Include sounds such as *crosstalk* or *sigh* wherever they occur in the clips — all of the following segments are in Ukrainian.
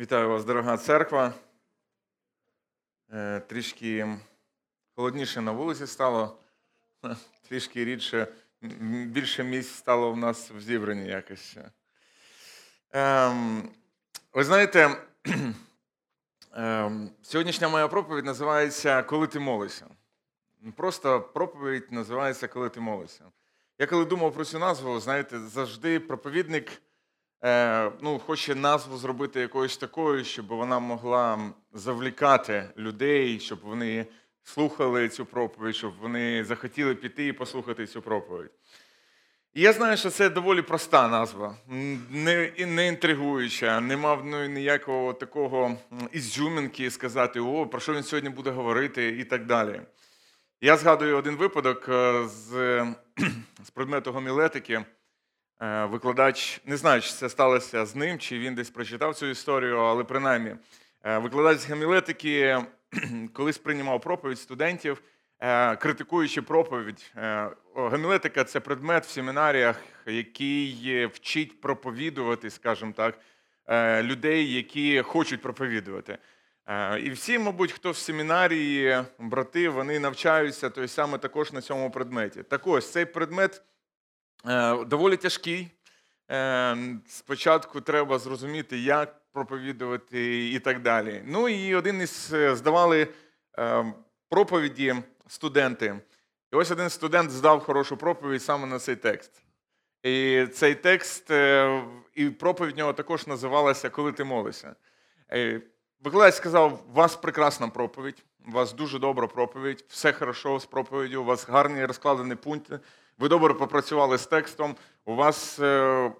Вітаю вас, дорога церква. Е, Трішки холодніше на вулиці стало, *laughs* трішки рідше, більше місць стало в нас в зібранні якось. Ем, Ви знаєте, *clears throat* ем, сьогоднішня моя проповідь називається Коли ти молишся. Просто проповідь називається Коли ти молишся. Я коли думав про цю назву, знаєте, завжди проповідник ну, хоче назву зробити якоюсь такою, щоб вона могла завлікати людей, щоб вони слухали цю проповідь, щоб вони захотіли піти і послухати цю проповідь. І я знаю, що це доволі проста назва, не, не інтригуюча, не мав ну, ніякого такого м, ізюминки сказати, о, про що він сьогодні буде говорити і так далі. Я згадую один випадок е, з, з предмету гомілетики. Е, Викладач, не знаю, чи це сталося з ним, чи він десь прочитав цю історію, але принаймні, е, викладач з гомілетики колись приймав проповідь студентів, е, критикуючи проповідь. О, Гомілетика це предмет в семінаріях, який вчить проповідувати, скажімо так, людей, які хочуть проповідувати. І всі, мабуть, хто в семінарії, брати, вони навчаються той саме також на цьому предметі. Так ось цей предмет доволі тяжкий. Е, Спочатку треба зрозуміти, як проповідувати і так далі. Ну і один із е, здавали е, проповіді студенти. І ось один студент здав хорошу проповідь саме на цей текст. І цей текст, е, і проповідь нього також називалася Коли ти молишся. Е, Викладач сказав: у вас прекрасна проповідь, у вас дуже добра проповідь, все хорошо з проповіддю, у вас гарні розкладені пункти, ви добре попрацювали з текстом, у вас е,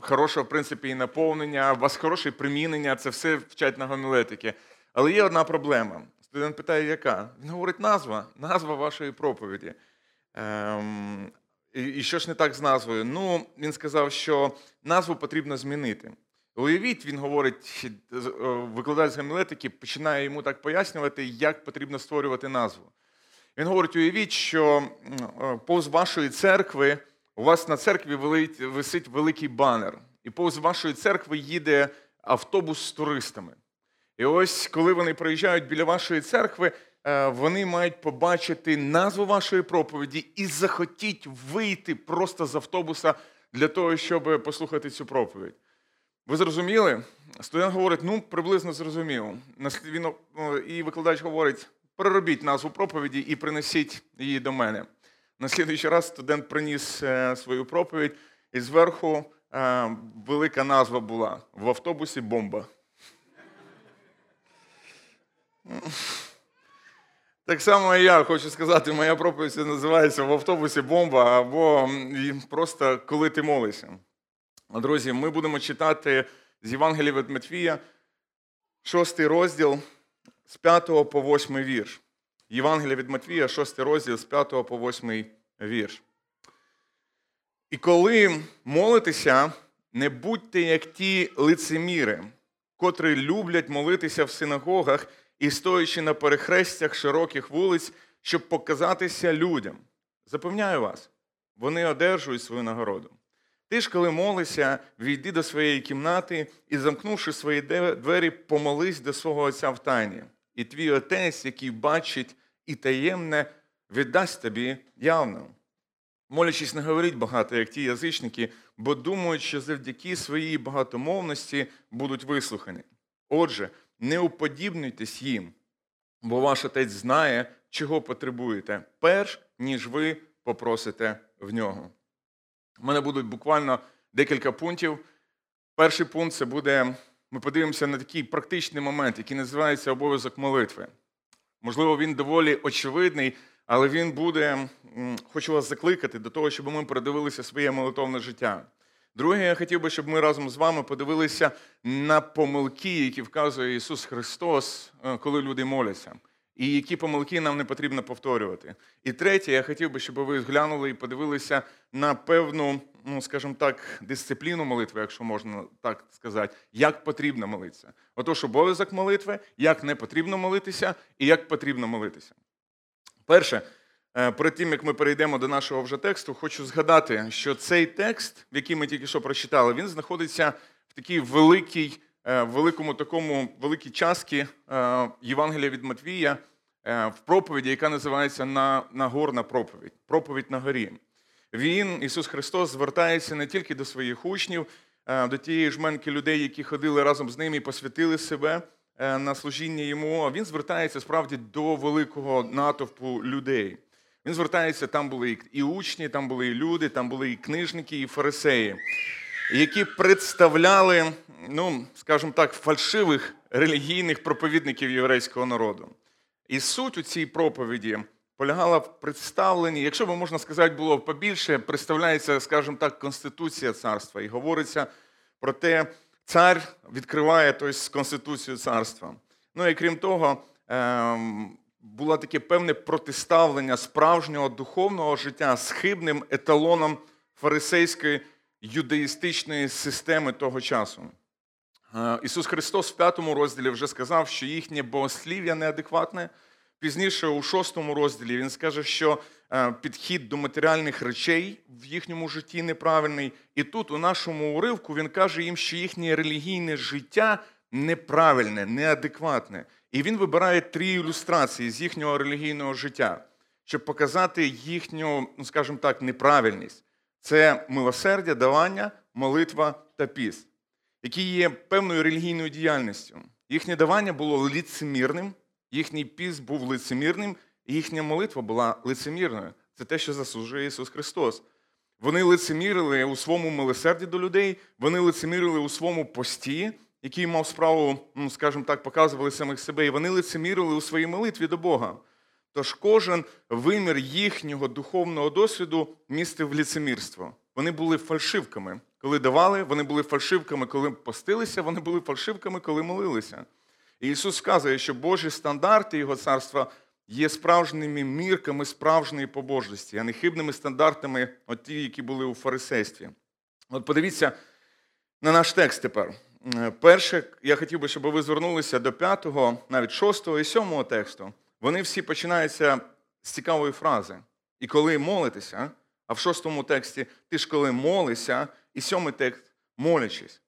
хороше, в принципі, і наповнення, у вас хороше примінення, це все вчать на гомілетики. Але є одна проблема. Студент питає, яка? Він говорить, назва, назва вашої проповіді. Ем, і, і що ж не так з назвою? Ну, він сказав, що назву потрібно змінити. Уявіть, він говорить, е, викладач з гомілетики починає йому так пояснювати, як потрібно створювати назву. Він говорить: уявіть, що е, повз вашої церкви у вас на церкві висить великий банер, і повз вашої церкви їде автобус з туристами. І ось, коли вони проїжджають біля вашої церкви, е, вони мають побачити назву вашої проповіді і захотіть вийти просто з автобуса для того, щоб послухати цю проповідь. Ви зрозуміли? Студент говорить, ну, приблизно зрозумів. І викладач говорить, переробіть назву проповіді і принесіть її до мене. На слідуючий раз студент приніс е, свою проповідь, і зверху е, велика назва була в автобусі бомба. Так само і я хочу сказати, моя проповідь називається в автобусі бомба або просто коли ти молишся. Друзі, ми будемо читати з Євангелія від Матвія, шостий розділ з 5 по 8 вірш. Євангелія від Матвія, шостий розділ з 5 по 8 вірш. І коли молитеся, не будьте як ті лицеміри, котрі люблять молитися в синагогах і стоячи на перехрестях широких вулиць, щоб показатися людям. Запевняю вас, вони одержують свою нагороду. Ти ж, коли молишся, війди до своєї кімнати і, замкнувши свої двері, помолись до свого Отця в тайні. І твій отець, який бачить і таємне, віддасть тобі явно. Молячись, не говоріть багато, як ті язичники, бо думають, що завдяки своїй багатомовності будуть вислухані. Отже, не уподібнюйтесь їм, бо ваш отець знає, чого потребуєте, перш ніж ви попросите в нього. У мене будуть буквально декілька пунктів. Перший пункт це буде: ми подивимося на такий практичний момент, який називається обов'язок молитви. Можливо, він доволі очевидний, але він буде, хочу вас закликати до того, щоб ми передивилися своє молитовне життя. Друге, я хотів би, щоб ми разом з вами подивилися на помилки, які вказує Ісус Христос, е, коли люди моляться, і які помилки нам не потрібно повторювати. І третє, я хотів би, щоб ви зглянули і подивилися на певну, ну скажімо так, дисципліну молитви, якщо можна так сказати, як потрібно молитися. Отож, обов'язок молитви, як не потрібно молитися і як потрібно молитися. Перше, е, перед тим як ми перейдемо до нашого вже тексту, хочу згадати, що цей текст, який ми тільки що прочитали, він знаходиться в такій великій е, великому такому великій частці е, Євангелія від Матвія в проповіді, яка називається «На- Нагорна проповідь, проповідь на горі. Він, Ісус Христос, звертається не тільки до своїх учнів, е, до тієї жменки людей, які ходили разом з ним і посвятили себе е, на служіння йому. А він звертається справді до великого натовпу людей. Він звертається, там були і учні, там були і люди, там були і книжники, і фарисеї, які представляли, ну, скажімо так, фальшивих релігійних проповідників єврейського народу. І суть у цій проповіді полягала в представленні, якщо би можна сказати, було побільше, представляється, скажімо так, конституція царства. І говориться про те, цар відкриває тобто, конституцію царства. Ну і крім того, ем, було таке певне протиставлення справжнього духовного життя з хибним еталоном фарисейської юдаїстичної системи того часу. Е, Ісус Христос в п'ятому розділі вже сказав, що їхнє богослів'я неадекватне. Пізніше, у шостому розділі, він скаже, що е, підхід до матеріальних речей в їхньому житті неправильний. І тут, у нашому уривку, він каже їм, що їхнє релігійне життя неправильне, неадекватне. І він вибирає три ілюстрації з їхнього релігійного життя, щоб показати їхню, ну скажімо так, неправильність. Це милосердя, давання, молитва та піст які є певною релігійною діяльністю. Їхнє давання було лицемірним, їхній піст був лицемірним, і їхня молитва була лицемірною. Це те, що заслужує Ісус Христос. Вони лицемірили у своєму милосерді до людей, вони лицемірили у своєму пості, який мав справу, ну, скажімо так, показували самих себе, і вони лицемірили у своїй молитві до Бога. Тож кожен вимір їхнього духовного досвіду містив ліцемірство. Вони були фальшивками. Коли давали, вони були фальшивками, коли постилися, вони були фальшивками, коли молилися. Ісус вказує, що Божі стандарти Його царства є справжніми мірками справжньої побожності, а не хибними стандартами, от ті, які були у фарисействі. От подивіться на наш текст тепер. Е, Перше, я хотів би, щоб ви звернулися до п'ятого, навіть шостого і сьомого тексту. Вони всі починаються з цікавої фрази. І коли молитеся, а в шостому тексті ти ж коли молишся, і сьомий текст молячись.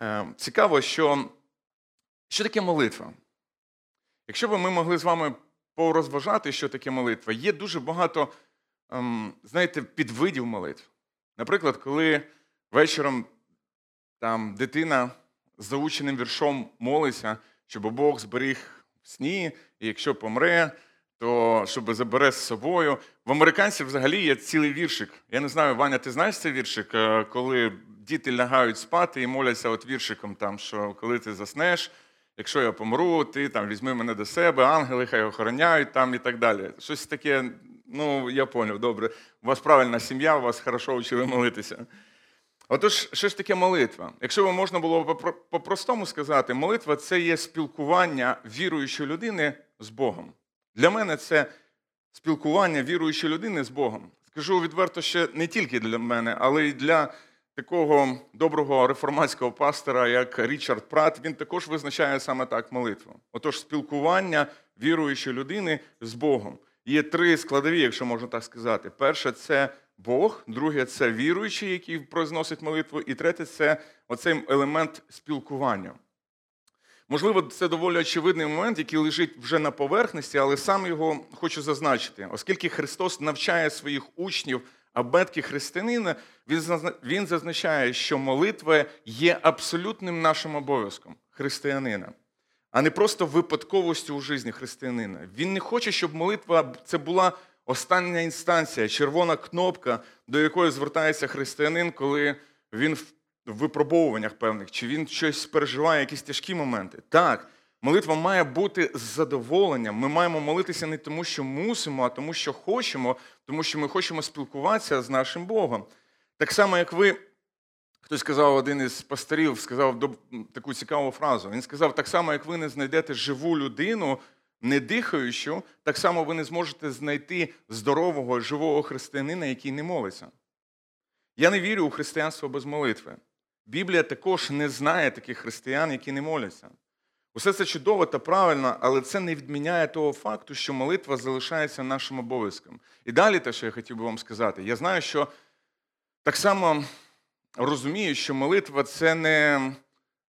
Е, Цікаво, що, що таке молитва? Якщо б ми могли з вами порозважати, що таке молитва, є дуже багато, ем, знаєте, підвидів молитв. Наприклад, коли вечором там дитина з заученим віршом молиться, щоб Бог зберіг в сні, і якщо помре, то щоб забере з собою. В американців взагалі є цілий віршик. Я не знаю, Ваня, ти знаєш цей віршик, Е, коли діти лягають спати і моляться от віршиком, там, що коли ти заснеш, якщо я помру, ти там візьми мене до себе, ангели хай охороняють там і так далі. Щось таке, ну я поняв, добре. У вас правильна сім'я, у вас хорошо вчили молитися. Отож, що ж таке молитва? Якщо би можна було по-простому сказати, молитва це є спілкування віруючої людини з Богом. Для мене це спілкування віруючої людини з Богом. Скажу відверто, ще не тільки для мене, але й для такого доброго реформатського пастора, як Річард Прат, він також визначає саме так молитву. Отож, спілкування віруючої людини з Богом. Є три складові, якщо можна так сказати. Перше це Бог, друге це віруючий, який произносить молитву, і третє це оцей елемент спілкування. Можливо, це доволі очевидний момент, який лежить вже на поверхності, але сам його хочу зазначити, оскільки Христос навчає своїх учнів абетки християнина, він зазна- він зазначає, що молитва є абсолютним нашим обов'язком християнина, а не просто випадковостю у житті християнина. Він не хоче, щоб молитва це була остання інстанція, червона кнопка, до якої звертається християнин, коли він в випробовуваннях певних, чи він щось переживає, якісь тяжкі моменти. Так, молитва має бути з задоволенням. Ми маємо молитися не тому, що мусимо, а тому, що хочемо, тому що ми хочемо спілкуватися з нашим Богом. Так само, як ви, хтось сказав, один із пасторів сказав таку цікаву фразу. Він сказав: так само, як ви не знайдете живу людину, не дихаючу, так само ви не зможете знайти здорового, живого християнина, який не молиться. Я не вірю у християнство без молитви. Біблія також не знає таких християн, які не моляться. Усе це чудово та правильно, але це не відміняє того факту, що молитва залишається нашим обов'язком. І далі те, що я хотів би вам сказати, я знаю, що так само розумію, що молитва це не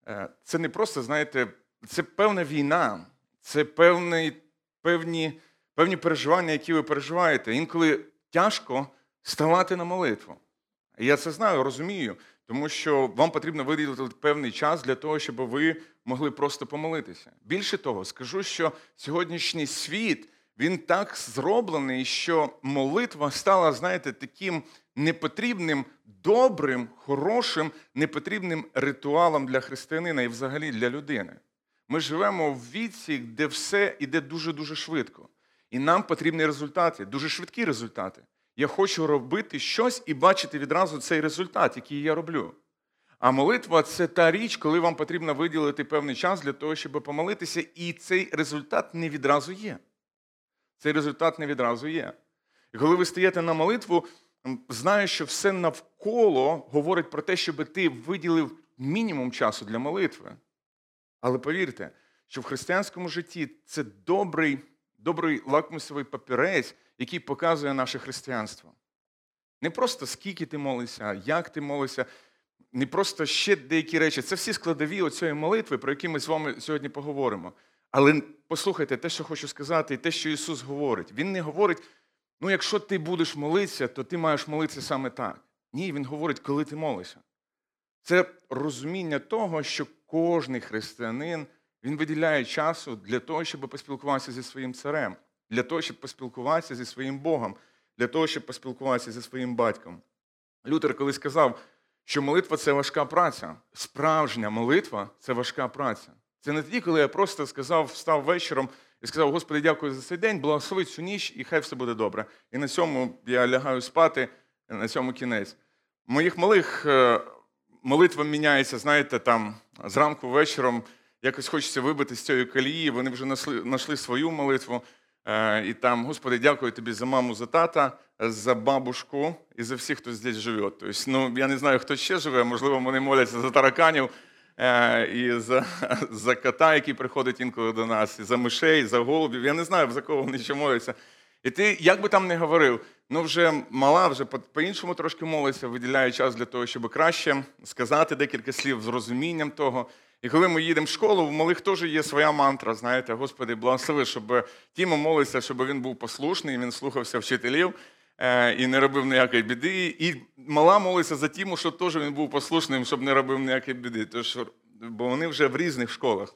е, це не просто, знаєте, це певна війна, це певний, певні, певні переживання, які ви переживаєте. Інколи тяжко ставати на молитву. Я це знаю, розумію, тому що вам потрібно виділити певний час для того, щоб ви могли просто помолитися. Більше того, скажу, що сьогоднішній світ він так зроблений, що молитва стала, знаєте, таким непотрібним, добрим, хорошим, непотрібним ритуалом для християнина і взагалі для людини. Ми живемо в віці, де все йде дуже-дуже швидко. І нам потрібні результати, дуже швидкі результати. Я хочу робити щось і бачити відразу цей результат, який я роблю. А молитва це та річ, коли вам потрібно виділити певний час для того, щоб помолитися, і цей результат не відразу є. Цей результат не відразу є. І коли ви стаєте на молитву, знаю, що все навколо говорить про те, щоб ти виділив мінімум часу для молитви. Але повірте, що в християнському житті це добрий, добрий лакмусовий папірець, який показує наше християнство. Не просто скільки ти молишся, як ти молишся, не просто ще деякі речі. Це всі складові оцієї молитви, про які ми з вами сьогодні поговоримо. Але послухайте те, що хочу сказати, і те, що Ісус говорить. Він не говорить, ну, якщо ти будеш молитися, то ти маєш молитися саме так. Ні, Він говорить, коли ти молишся. Це розуміння того, що кожний християнин він виділяє часу для того, щоб поспілкуватися зі своїм царем, для того, щоб поспілкуватися зі своїм Богом, для того, щоб поспілкуватися зі своїм батьком. Лютер колись сказав, що молитва це важка праця. Справжня молитва це важка праця. Це не тоді, коли я просто сказав, встав вечором і сказав, Господи, дякую за цей день, благослови цю ніч, і хай все буде добре. І на цьому я лягаю спати, на цьому кінець. Моїх малих е, молитва міняється, знаєте, там зранку вечором якось хочеться вибити з цієї колії, вони вже знайшли свою молитву. Е, і там, Господи, дякую тобі за маму, за тата, за бабушку і за всіх, хто здесь живе. Тобто, ну, я не знаю, хто ще живе, можливо, вони моляться за тараканів. Е, і за *laughs* за кота, який приходить інколи до нас, і за мишей, і за голубів. Я не знаю, за кого вони ще моляться. І ти, як би там не говорив, ну вже мала, вже по-іншому трошки молиться, виділяє час для того, щоб краще сказати декілька слів з розумінням того. І коли ми їдемо в школу, в малих теж є своя мантра, знаєте, Господи, благослови, щоб Тімо молився, щоб він був послушний, він слухався вчителів е, і не робив ніякої біди. І мала молиться за Тіму, щоб теж він був послушним, щоб не робив ніякої біди. Тож, бо вони вже в різних школах.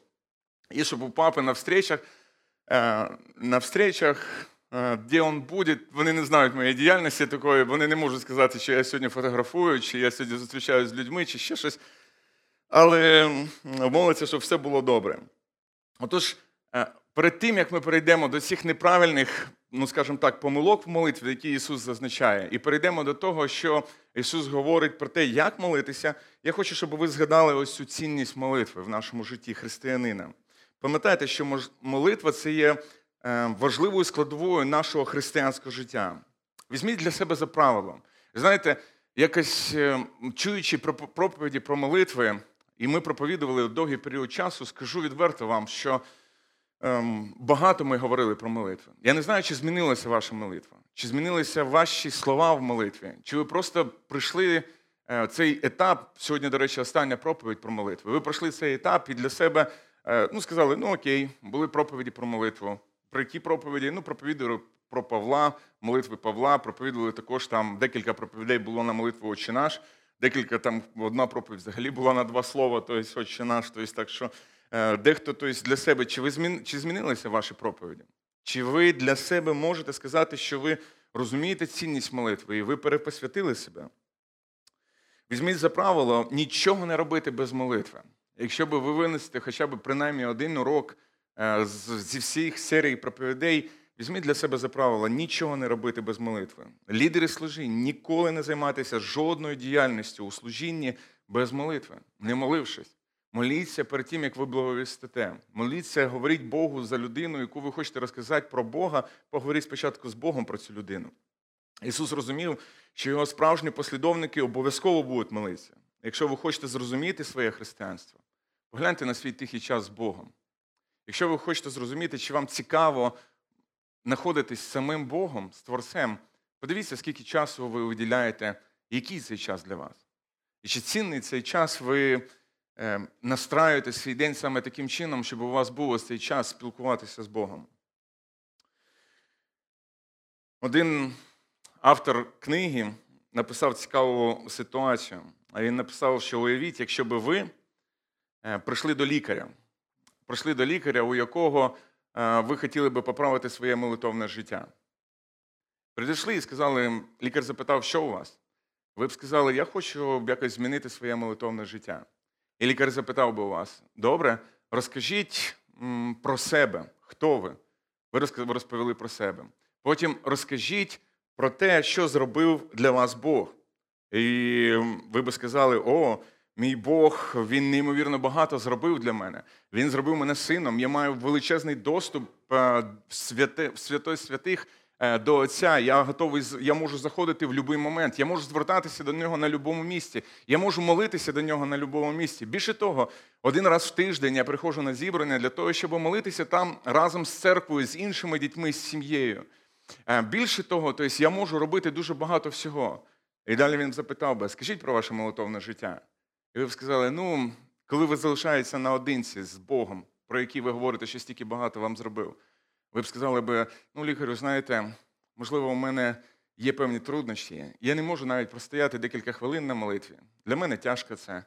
І щоб у папи на встречах, е, на встречах, е, де він буде, вони не знають моєї діяльності такої, вони не можуть сказати, що я сьогодні фотографую, чи я сьогодні зустрічаюся з людьми, чи ще щось. Але молиться, щоб все було добре. Отож, е, перед тим, як ми перейдемо до цих неправильних, ну скажімо так, помилок в молитві, які Ісус зазначає, і перейдемо до того, що Ісус говорить про те, як молитися, я хочу, щоб ви згадали ось цю цінність молитви в нашому житті християнина. Пам'ятайте, що молитва це є е, важливою складовою нашого християнського життя. Візьміть для себе за правило. Знаєте, якось е, чуючи проповіді про молитви, і ми проповідували довгий період часу, скажу відверто вам, що ем, багато ми говорили про молитву. Я не знаю, чи змінилася ваша молитва, чи змінилися ваші слова в молитві, чи ви просто прийшли е, цей етап. Сьогодні, до речі, остання проповідь про молитву. Ви пройшли цей етап і для себе е, ну, сказали: ну окей, були проповіді про молитву. Про які проповіді? Ну, проповідували про Павла, молитви Павла, проповідували також там декілька проповідей було на молитву «Отче наш декілька там одна проповідь взагалі була на два слова, тобто отче наш. Тобто, так що е, дехто тобто, для себе, чи ви змін, чи змінилися ваші проповіді? Чи ви для себе можете сказати, що ви розумієте цінність молитви і ви перепосвятили себе? Візьміть за правило нічого не робити без молитви. Якщо б ви винесете хоча б принаймні один урок е, зі всіх серій проповідей, Візьміть для себе за правило нічого не робити без молитви. Лідери служінь ніколи не займайтеся жодною діяльністю у служінні без молитви, не молившись. Моліться перед тим, як ви благовістите. Моліться, говоріть Богу за людину, яку ви хочете розказати про Бога, поговоріть спочатку з Богом про цю людину. Ісус розумів, що його справжні послідовники обов'язково будуть молитися. Якщо ви хочете зрозуміти своє християнство, погляньте на свій тихий час з Богом. Якщо ви хочете зрозуміти, чи вам цікаво знаходитесь з самим Богом, з Творцем, подивіться, скільки часу ви виділяєте, який цей час для вас. І чи цінний цей час ви е, настраюєте свій день саме таким чином, щоб у вас був цей час спілкуватися з Богом. Один автор книги написав цікаву ситуацію. А він написав, що уявіть, якщо би ви е, прийшли до лікаря, прийшли до лікаря, у якого ви хотіли би поправити своє молитовне життя. Прийшли і сказали, лікар запитав, що у вас? Ви б сказали, я хочу якось змінити своє молитовне життя. І лікар запитав би у вас: добре, розкажіть про себе, хто ви? Ви розповіли про себе. Потім розкажіть про те, що зробив для вас Бог. І ви би сказали, о, мій Бог, він неймовірно багато зробив для мене. Він зробив мене сином. Я маю величезний доступ е, в святой святих е, до Отця. Я готовий я можу заходити в будь-який момент. Я можу звертатися до нього на будь-якому місці. Я можу молитися до нього на будь-якому місці. Більше того, один раз в тиждень я приходжу на зібрання для того, щоб молитися там разом з церквою, з іншими дітьми, з сім'єю. Е, більше того, тобто я можу робити дуже багато всього. І далі він запитав би, скажіть про ваше молитовне життя. І ви б сказали, ну, коли ви залишаєтеся наодинці з Богом, про який ви говорите, що стільки багато вам зробив, ви б сказали би, ну, лікарю, знаєте, можливо, у мене є певні труднощі. Я не можу навіть простояти декілька хвилин на молитві. Для мене тяжко це.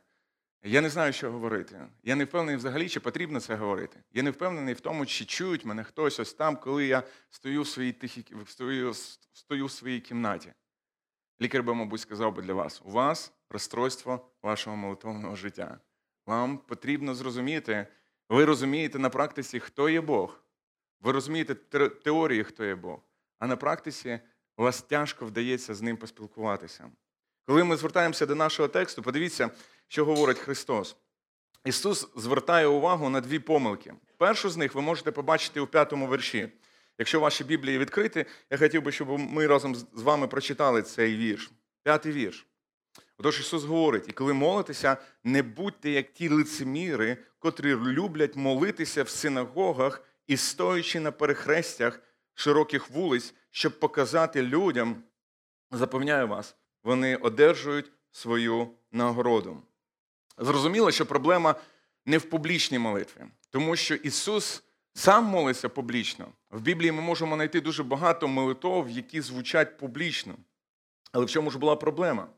Я не знаю, що говорити. Я не впевнений взагалі, чи потрібно це говорити. Я не впевнений в тому, чи чують мене хтось ось там, коли я стою в своїй тихій, стою, стою в своїй кімнаті. Лікар би, мабуть, сказав би для вас: у вас розстройство вашого молитовного життя. Вам потрібно зрозуміти, ви розумієте на практиці, хто є Бог. Ви розумієте теорії, хто є Бог. А на практиці у вас тяжко вдається з ним поспілкуватися. Коли ми звертаємося до нашого тексту, подивіться, що говорить Христос. Ісус звертає увагу на дві помилки. Першу з них ви можете побачити у п'ятому вірші. Якщо ваші Біблії відкриті, я хотів би, щоб ми разом з вами прочитали цей вірш. П'ятий вірш. Отож Ісус говорить: і коли молитеся, не будьте як ті лицеміри, котрі люблять молитися в синагогах і стоячи на перехрестях широких вулиць, щоб показати людям, запевняю вас, вони одержують свою нагороду. Зрозуміло, що проблема не в публічній молитві, тому що Ісус сам молиться публічно. В Біблії ми можемо знайти дуже багато молитов, які звучать публічно. Але в чому ж була проблема?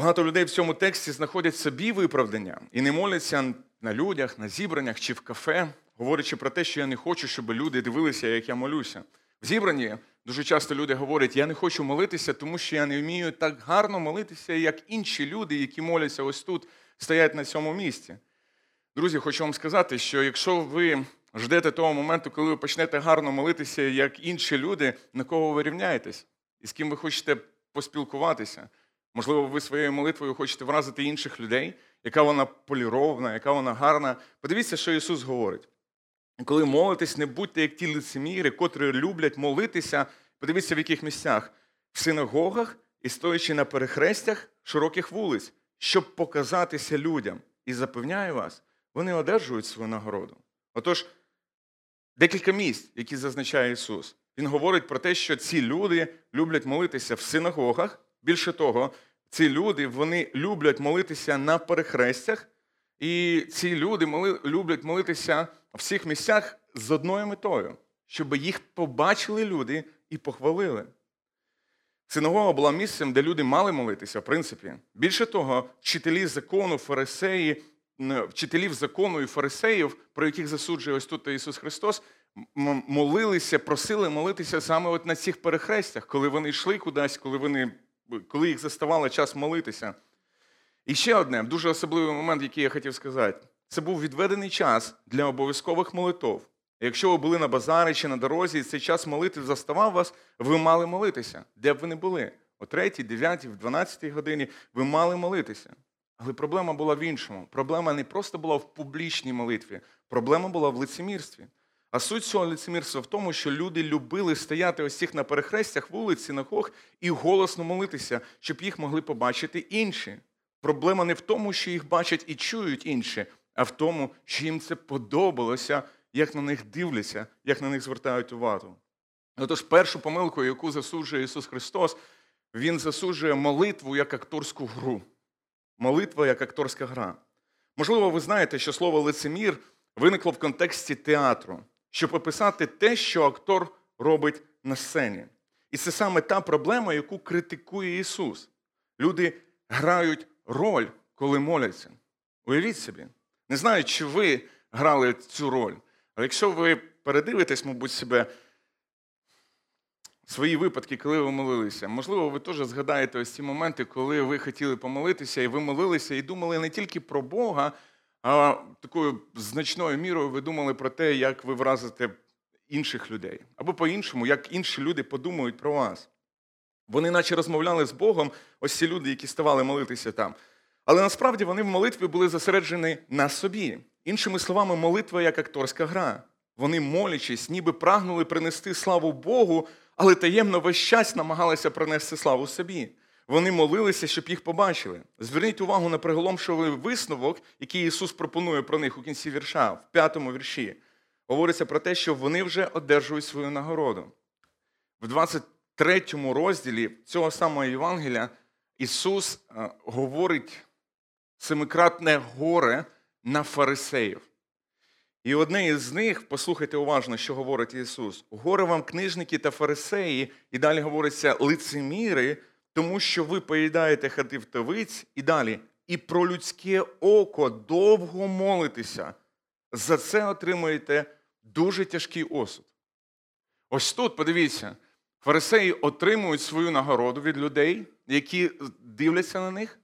Багато людей в цьому тексті знаходять собі виправдання і не моляться на людях, на зібраннях чи в кафе, говорячи про те, що я не хочу, щоб люди дивилися, як я молюся. В зібранні дуже часто люди говорять, я не хочу молитися, тому що я не вмію так гарно молитися, як інші люди, які моляться ось тут, стоять на цьому місці. Друзі, хочу вам сказати, що якщо ви ждете того моменту, коли ви почнете гарно молитися, як інші люди, на кого ви рівняєтесь, і з ким ви хочете поспілкуватися. Можливо, ви своєю молитвою хочете вразити інших людей, яка вона полірована, яка вона гарна. Подивіться, що Ісус говорить. Коли молитесь, не будьте як ті лицеміри, котрі люблять молитися, подивіться, в яких місцях, в синагогах і стоячи на перехрестях широких вулиць, щоб показатися людям. І запевняю вас, вони одержують свою нагороду. Отож, декілька місць, які зазначає Ісус. Він говорить про те, що ці люди люблять молитися в синагогах. Більше того, ці люди вони люблять молитися на перехрестях, і ці люди моли, люблять молитися в всіх місцях з одною метою, щоб їх побачили люди і похвалили. Синагога була місцем, де люди мали молитися, в принципі. Більше того, вчителі закону, фарисеї, вчителів закону і фарисеїв, про яких засуджує ось тут Ісус Христос, молилися, просили молитися саме от на цих перехрестях, коли вони йшли кудись, коли вони, коли їх заставали час молитися. І ще одне дуже особливий момент, який я хотів сказати, це був відведений час для обов'язкових молитов. Якщо ви були на базарі чи на дорозі, і цей час молитви заставав вас, ви мали молитися, де б ви не були. О 3, 9, в 12 годині ви мали молитися. Але проблема була в іншому. Проблема не просто була в публічній молитві, проблема була в лицемірстві. А суть цього лицемірства в тому, що люди любили стояти ось цих на перехрестях вулиць, синагог і голосно молитися, щоб їх могли побачити інші. Проблема не в тому, що їх бачать і чують інші, а в тому, що їм це подобалося, як на них дивляться, як на них звертають увагу. Отож, першу помилку, яку засуджує Ісус Христос, Він засуджує молитву як акторську гру. Молитва як акторська гра. Можливо, ви знаєте, що слово лицемір виникло в контексті театру, щоб описати те, що актор робить на сцені. І це саме та проблема, яку критикує Ісус. Люди грають роль, коли моляться. Уявіть собі, не знаю, чи ви грали цю роль, але якщо ви передивитесь, мабуть, себе свої випадки, коли ви молилися, можливо, ви теж згадаєте ось ці моменти, коли ви хотіли помолитися, і ви молилися і думали не тільки про Бога, а такою значною мірою ви думали про те, як ви вразите інших людей. Або по-іншому, як інші люди подумають про вас. Вони наче розмовляли з Богом, ось ці люди, які ставали молитися там. Але насправді вони в молитві були зосереджені на собі. Іншими словами, молитва як акторська гра. Вони, молячись, ніби прагнули принести славу Богу, але таємно весь час намагалися принести славу собі. Вони молилися, щоб їх побачили. Зверніть увагу на приголомшливий висновок, який Ісус пропонує про них у кінці вірша, в п'ятому вірші. Говориться про те, що вони вже одержують свою нагороду. В 23 розділі цього самого Євангелія Ісус е, говорить семикратне горе на фарисеїв. І одне із них, послухайте уважно, що говорить Ісус: горе вам, книжники та фарисеї, і далі говориться лицеміри, тому що ви поїдаєте хати втовиць, і далі, і про людське око довго молитеся. За це отримуєте дуже тяжкий осуд. Ось тут, подивіться, фарисеї отримують свою нагороду від людей, які дивляться на них.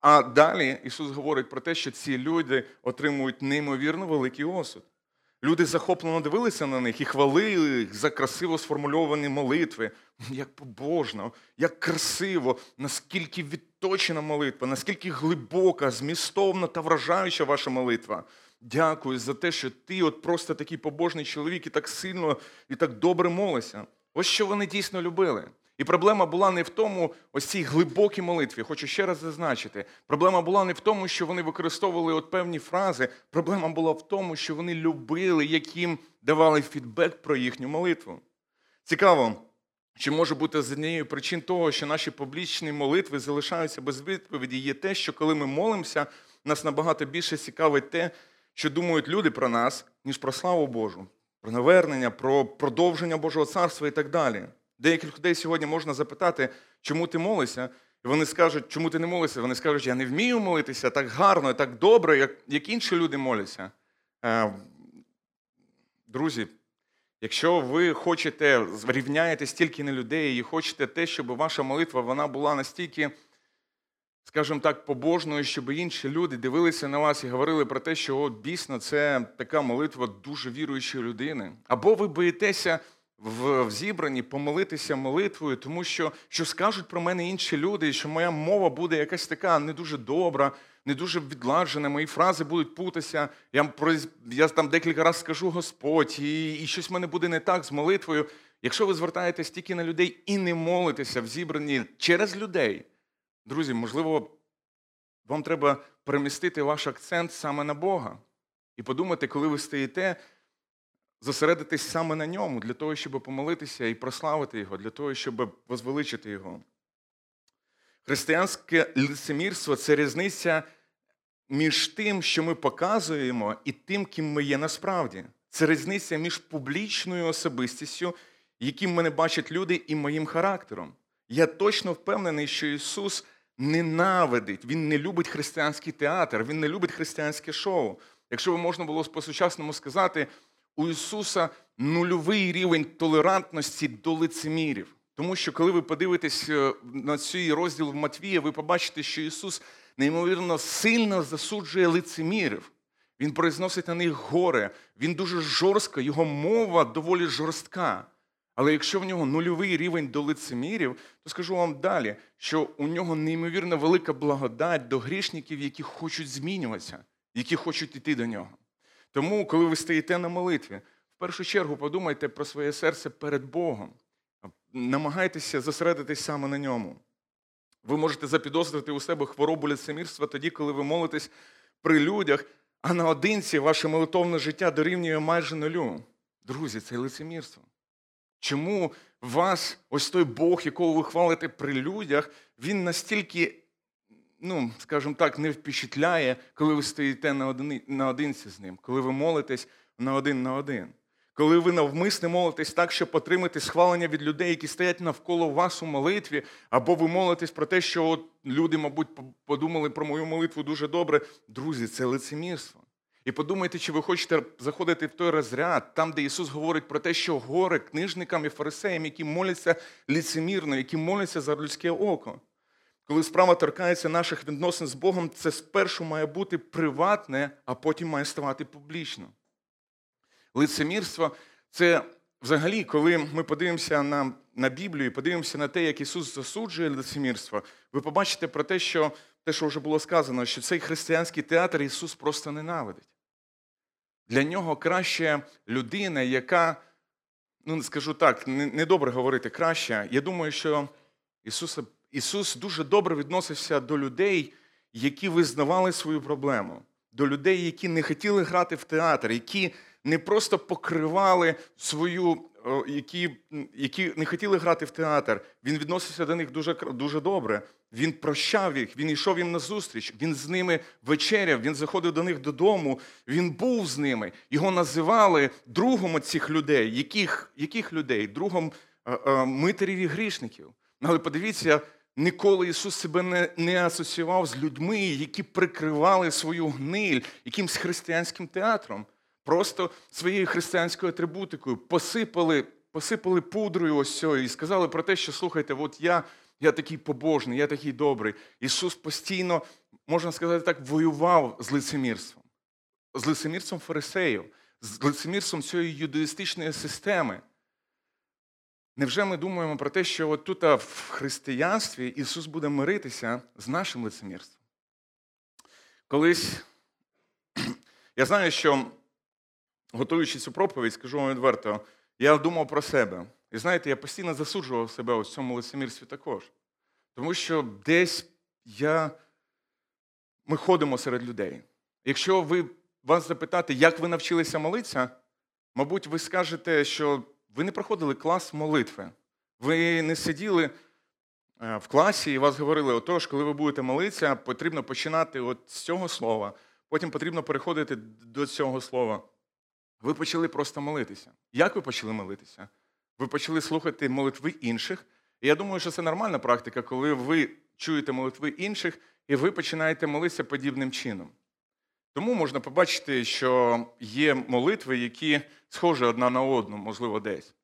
А далі Ісус говорить про те, що ці люди отримують неймовірно великий осуд. Люди захоплено дивилися на них і хвалили їх за красиво сформульовані молитви. Як побожно, як красиво, наскільки відточена молитва, наскільки глибока, змістовна та вражаюча ваша молитва. Дякую за те, що ти от просто такий побожний чоловік і так сильно і так добре молишся. Ось що вони дійсно любили. І проблема була не в тому, ось цій глибокій молитві, хочу ще раз зазначити. Проблема була не в тому, що вони використовували от певні фрази. Проблема була в тому, що вони любили, яким давали фідбек про їхню молитву. Цікаво, чи може бути з однією причин того, що наші публічні молитви залишаються без відповіді, є те, що коли ми молимося, нас набагато більше цікавить те, що думають люди про нас, ніж про славу Божу, про навернення, про продовження Божого царства і так далі. Деяких людей сьогодні можна запитати, чому ти молишся, і вони скажуть, чому ти не молишся? Вони скажуть, я не вмію молитися так гарно, так добре, як як інші люди моляться. Е, друзі, якщо ви хочете рівняєте стільки на людей і хочете те, щоб ваша молитва вона була настільки, скажімо так, побожною, щоб інші люди дивилися на вас і говорили про те, що от дійсно це така молитва дуже віруючої людини. Або ви боїтеся в, зібранні помолитися молитвою, тому що що скажуть про мене інші люди, і що моя мова буде якась така не дуже добра, не дуже відладжена, мої фрази будуть путатися. Я я там декілька разів скажу Господь, і, і щось в мене буде не так з молитвою. Якщо ви звертаєтесь тільки на людей і не молитеся в зібранні через людей, друзі, можливо, вам треба перемістити ваш акцент саме на Бога і подумати, коли ви стоїте зосередитись саме на ньому, для того, щоб помолитися і прославити Його, для того, щоб возвеличити Його. Християнське лицемірство це різниця між тим, що ми показуємо, і тим, ким ми є насправді. Це різниця між публічною особистістю, яким мене бачать люди, і моїм характером. Я точно впевнений, що Ісус ненавидить, Він не любить християнський театр, Він не любить християнське шоу. Якщо би можна було по-сучасному сказати, у Ісуса нульовий рівень толерантності до лицемірів. Тому що, коли ви подивитесь е, на цей розділ в Матвія, ви побачите, що Ісус неймовірно сильно засуджує лицемірів. Він произносить на них горе, він дуже жорстко, його мова доволі жорстка. Але якщо в нього нульовий рівень до лицемірів, то скажу вам далі, що у нього неймовірно велика благодать до грішників, які хочуть змінюватися, які хочуть йти до нього. Тому, коли ви стоїте на молитві, в першу чергу подумайте про своє серце перед Богом. Намагайтеся зосередитись саме на ньому. Ви можете запідозрити у себе хворобу лицемірства тоді, коли ви молитесь при людях, а наодинці ваше молитовне життя дорівнює майже нулю. Друзі, це лицемірство. Чому вас, ось той Бог, якого ви хвалите при людях, він настільки ну, скажімо так, не впечатляє, коли ви стоїте наодинці з ним, коли ви молитесь на один на один. Коли ви навмисне молитесь так, щоб отримати схвалення від людей, які стоять навколо вас у молитві, або ви молитесь про те, що от люди, мабуть, подумали про мою молитву дуже добре. Друзі, це лицемірство. І подумайте, чи ви хочете заходити в той розряд, там, де Ісус говорить про те, що горе книжникам і фарисеям, які моляться лицемірно, які моляться за людське око. Коли справа торкається наших відносин з Богом, це спершу має бути приватне, а потім має ставати публічно. Лицемірство це взагалі, коли ми подивимося на на Біблію і подивимося на те, як Ісус засуджує лицемірство, ви побачите про те, що те, що вже було сказано, що цей християнський театр Ісус просто ненавидить. Для нього краще людина, яка, ну скажу так, недобре говорити краще. Я думаю, що Ісус, Ісус дуже добре відносився до людей, які визнавали свою проблему, до людей, які не хотіли грати в театр, які не просто покривали свою, які які не хотіли грати в театр. Він відносився до них дуже дуже добре. Він прощав їх, він йшов їм на зустріч, він з ними вечеряв, він заходив до них додому, він був з ними. Його називали другом цих людей. Яких яких людей? Другом митерів і грішників. Але подивіться, ніколи Ісус себе не не асоціював з людьми, які прикривали свою гниль якимсь християнським театром просто своєю християнською атрибутикою посипали посипали пудрою ось цього і сказали про те, що слухайте, от я я такий побожний, я такий добрий. Ісус постійно, можна сказати так, воював з лицемірством, з лицемірством фарисеїв, з лицемірством цієї юдаїстичної системи. Невже ми думаємо про те, що от тут в християнстві Ісус буде миритися з нашим лицемірством? Колись *clears throat* я знаю, що готуючи цю проповідь, скажу вам відверто, я думав про себе. І знаєте, я постійно засуджував себе у цьому лицемірстві також. Тому що десь я... ми ходимо серед людей. Якщо ви вас запитати, як ви навчилися молитися, мабуть, ви скажете, що ви не проходили клас молитви. Ви не сиділи е, в класі і вас говорили, отож, коли ви будете молитися, потрібно починати от з цього слова, потім потрібно переходити до цього слова. Ви почали просто молитися. Як ви почали молитися? Ви почали слухати молитви інших. І я думаю, що це нормальна практика, коли ви чуєте молитви інших, і ви починаєте молитися подібним чином. Тому можна побачити, що є молитви, які схожі одна на одну, можливо, десь.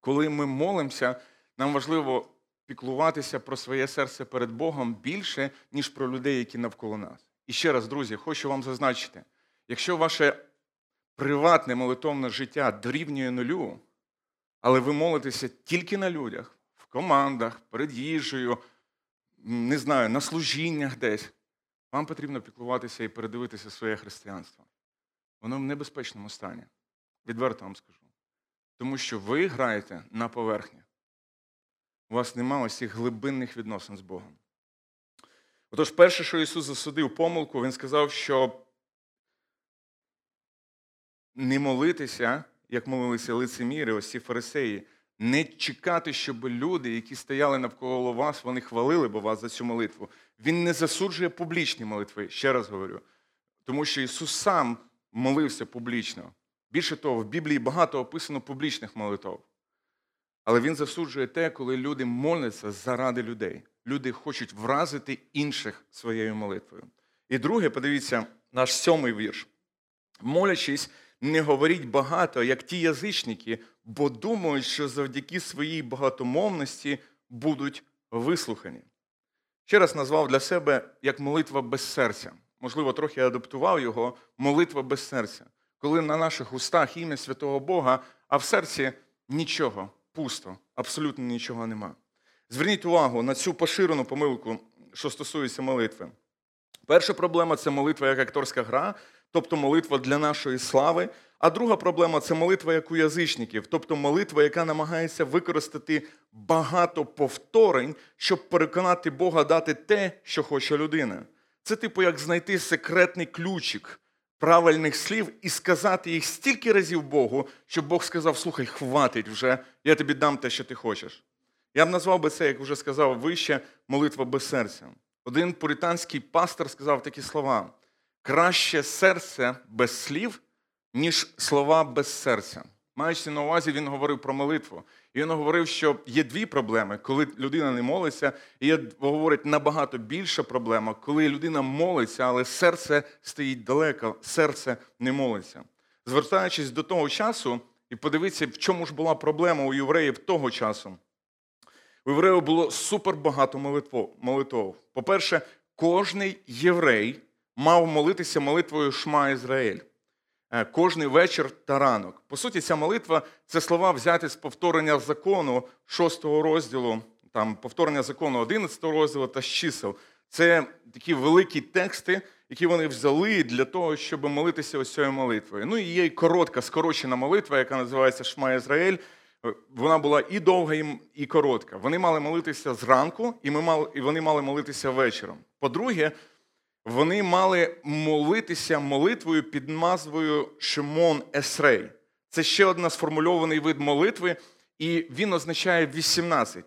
Коли ми молимося, нам важливо піклуватися про своє серце перед Богом більше, ніж про людей, які навколо нас. І ще раз, друзі, хочу вам зазначити: якщо ваше приватне молитовне життя дорівнює нулю, але ви молитеся тільки на людях, в командах, перед їжею, не знаю, на служіннях десь, вам потрібно піклуватися і передивитися своє християнство. Воно в небезпечному стані. Відверто вам скажу. Тому що ви граєте на поверхні. У вас немає ось цих глибинних відносин з Богом. Отож, перше, що Ісус засудив помилку, Він сказав, що не молитися, як молилися лицеміри, ось ці фарисеї, не чекати, щоб люди, які стояли навколо вас, вони хвалили б вас за цю молитву. Він не засуджує публічні молитви, ще раз говорю. Тому що Ісус сам молився публічно. Більше того, в Біблії багато описано публічних молитв. Але він засуджує те, коли люди моляться заради людей. Люди хочуть вразити інших своєю молитвою. І друге, подивіться, наш сьомий вірш. Молячись, не говоріть багато, як ті язичники, бо думають, що завдяки своїй багатомовності будуть вислухані. Ще раз назвав для себе як молитва без серця. Можливо, трохи адаптував його молитва без серця, коли на наших устах ім'я святого Бога, а в серці нічого, пусто, абсолютно нічого нема. Зверніть увагу на цю поширену помилку, що стосується молитви. Перша проблема це молитва як акторська гра, тобто молитва для нашої слави. А друга проблема це молитва як у язичників, тобто молитва, яка намагається використати багато повторень, щоб переконати Бога дати те, що хоче людина. Це, типу, як знайти секретний ключик правильних слів і сказати їх стільки разів Богу, щоб Бог сказав: слухай, хватить вже, я тобі дам те, що ти хочеш. Я б назвав би це, як вже сказав вище, молитва без серця. один пуританський пастор сказав такі слова: краще серце без слів, ніж слова без серця. Маючи на увазі, він говорив про молитву. І він говорив, що є дві проблеми, коли людина не молиться, і є, говорить, набагато більша проблема, коли людина молиться, але серце стоїть далеко, серце не молиться. Звертаючись до того часу, і подивіться, в чому ж була проблема у євреїв того часу. У євреїв було супербагато молитв. По-перше, кожний єврей мав молитися молитвою Шма Ізраїль. Е, кожний вечір та ранок. По суті, ця молитва це слова взяті з повторення закону 6 розділу, там повторення закону 11 розділу та з чисел. Це такі великі тексти, які вони взяли для того, щоб молитися ось цією молитвою. Ну і є і коротка, скорочена молитва, яка називається Шма Ізраїль. Вона була і довга, і коротка. Вони мали молитися зранку, і ми мали, і вони мали молитися вечором. По-друге, вони мали молитися молитвою під назвою Шимон Есрей. Це ще один сформульований вид молитви, і він означає 18.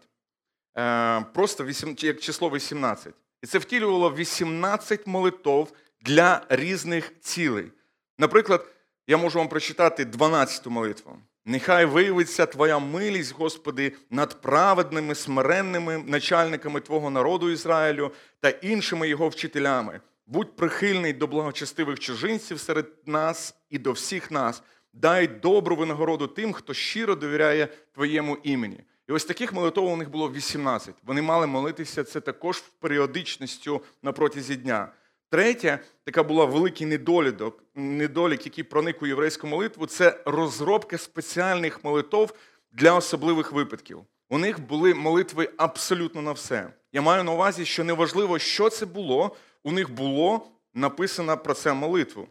Е, просто 8, як число 18. І це втілювало 18 молитов для різних цілей. Наприклад, я можу вам прочитати 12 молитву. Нехай виявиться Твоя милість, Господи, над праведними, смиренними начальниками Твого народу Ізраїлю та іншими його вчителями. Будь прихильний до благочестивих чужинців серед нас і до всіх нас. Дай добру винагороду тим, хто щиро довіряє Твоєму імені. І ось таких молитв у них було 18. Вони мали молитися це також періодичністю на протязі дня. Третє, така була великий недолідок, недолік, який проник у єврейську молитву, це розробка спеціальних молитв для особливих випадків. У них були молитви абсолютно на все. Я маю на увазі, що неважливо, що це було, у них було написано про це молитву.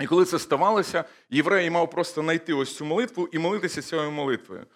І коли це ставалося, єврей мав просто знайти ось цю молитву і молитися цією молитвою.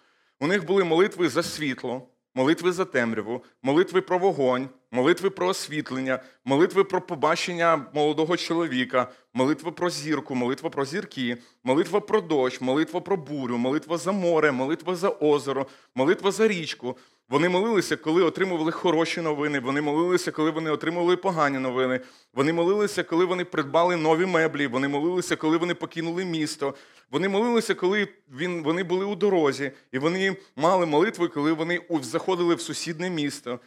У них були молитви за світло, молитви за темряву, молитви про вогонь, молитви про освітлення, молитви про побачення молодого чоловіка, молитва про зірку, молитва про зірки, молитва про дощ, молитва про бурю, молитва за море, молитва за озеро, молитва за річку. Вони молилися, коли отримували хороші новини. Вони молилися, коли вони отримували погані новини. Вони молилися, коли вони придбали нові меблі. Вони молилися, коли вони покинули місто. Вони молилися, коли він, вони були у дорозі, і вони мали молитви, коли вони заходили в сусідне місто.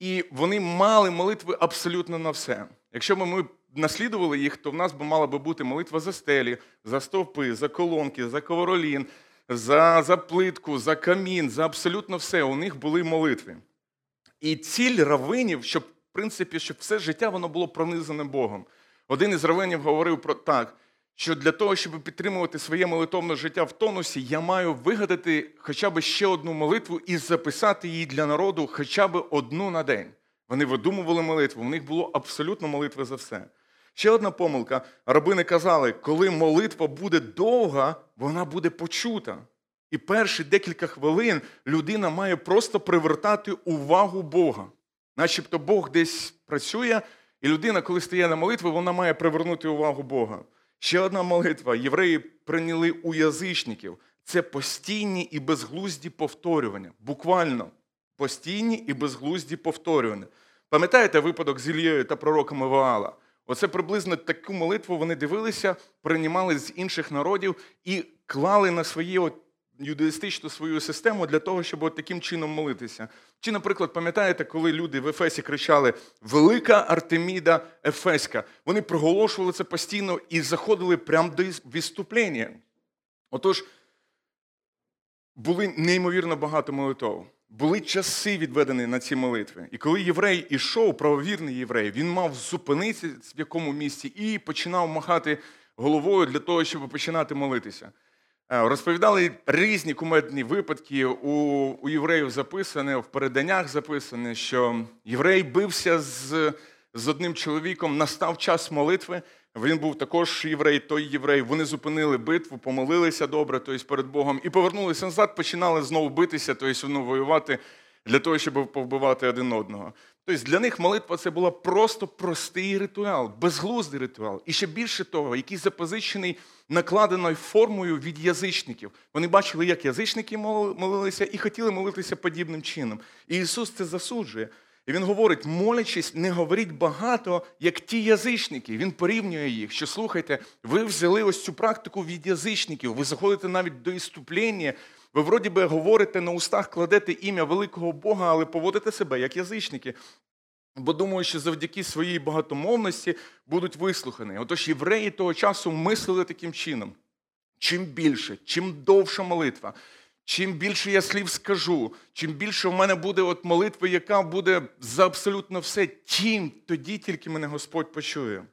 І вони мали молитви абсолютно на все. Якщо б ми наслідували їх, то в нас би мала би бути молитва за стелі, за стовпи, за колонки, за ковролін, за, за плитку, за камін, за абсолютно все. У них були молитви. І ціль равинів, щоб в принципі, щоб все життя воно було пронизане Богом. Один із равинів говорив про так що для того, щоб підтримувати своє молитовне життя в тонусі, я маю вигадати хоча б ще одну молитву і записати її для народу хоча б одну на день. Вони видумували молитву, у них було абсолютно молитви за все. Ще одна помилка. Рабини казали, коли молитва буде довга, вона буде почута. І перші декілька хвилин людина має просто привертати увагу Бога. Начебто Бог десь працює, і людина, коли стає на молитву, вона має привернути увагу Бога. Ще одна молитва. Євреї прийняли у язичників. Це постійні і безглузді повторювання. Буквально постійні і безглузді повторювання. Пам'ятаєте випадок з Ільєю та пророками Ваала? Оце приблизно таку молитву вони дивилися, приймали з інших народів і клали на свої юдаїстичну свою систему для того, щоб от таким чином молитися. Чи, наприклад, пам'ятаєте, коли люди в Ефесі кричали Велика Артеміда Ефеська, вони проголошували це постійно і заходили прямо до відступлення. Отож, були неймовірно багато молитв. Були часи відведені на ці молитви. І коли єврей ішов, правовірний єврей, він мав зупинитися в якому місці і починав махати головою для того, щоб починати молитися. Е, розповідали різні кумедні випадки. У у євреїв записане, в переданнях записане, що єврей бився з з одним чоловіком, настав час молитви. Він був також єврей, той єврей. Вони зупинили битву, помолилися добре, тобто перед Богом, і повернулися назад, починали знову битися, тобто ну, воювати для того, щоб повбивати один одного. Тобто для них молитва це була просто простий ритуал, безглуздий ритуал. І ще більше того, який запозичений накладеною формою від язичників. Вони бачили, як язичники молилися, і хотіли молитися подібним чином. І Ісус це засуджує. І він говорить, молячись, не говоріть багато, як ті язичники. Він порівнює їх. Що слухайте, ви взяли ось цю практику від язичників, ви заходите навіть до іступлення, ви вроді би говорите на устах, кладете ім'я великого Бога, але поводите себе як язичники. Бо думаю, що завдяки своїй багатомовності будуть вислухані. Отож, євреї того часу мислили таким чином: чим більше, чим довша молитва, чим більше я слів скажу, чим більше в мене буде от молитви, яка буде за абсолютно все, тим тоді тільки мене Господь почує.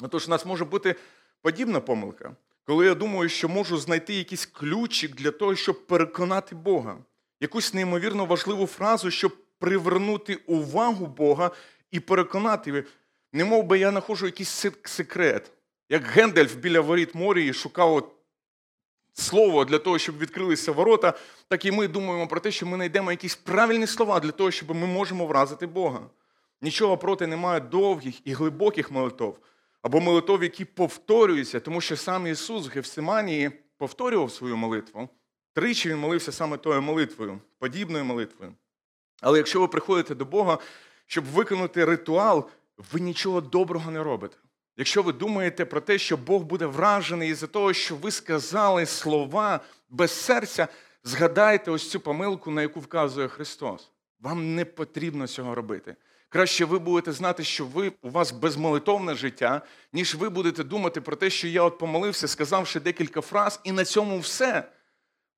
Отож, у нас може бути подібна помилка, коли я думаю, що можу знайти якийсь ключик для того, щоб переконати Бога, якусь неймовірно важливу фразу, щоб привернути увагу Бога і переконати, не мов би я знаходжу якийсь секрет, як Гендальф біля воріт Морії шукав слово для того, щоб відкрилися ворота, так і ми думаємо про те, що ми знайдемо якісь правильні слова для того, щоб ми можемо вразити Бога. Нічого проти немає довгих і глибоких молитов, або молитов, які повторюються, тому що сам Ісус в Гефсиманії повторював свою молитву. Тричі він молився саме тою молитвою, подібною молитвою. Але якщо ви приходите до Бога, щоб виконати ритуал, ви нічого доброго не робите. Якщо ви думаєте про те, що Бог буде вражений із-за того, що ви сказали слова без серця, згадайте ось цю помилку, на яку вказує Христос. Вам не потрібно цього робити. Краще ви будете знати, що ви, у вас безмолитовне життя, ніж ви будете думати про те, що я от помолився, сказавши декілька фраз, і на цьому все.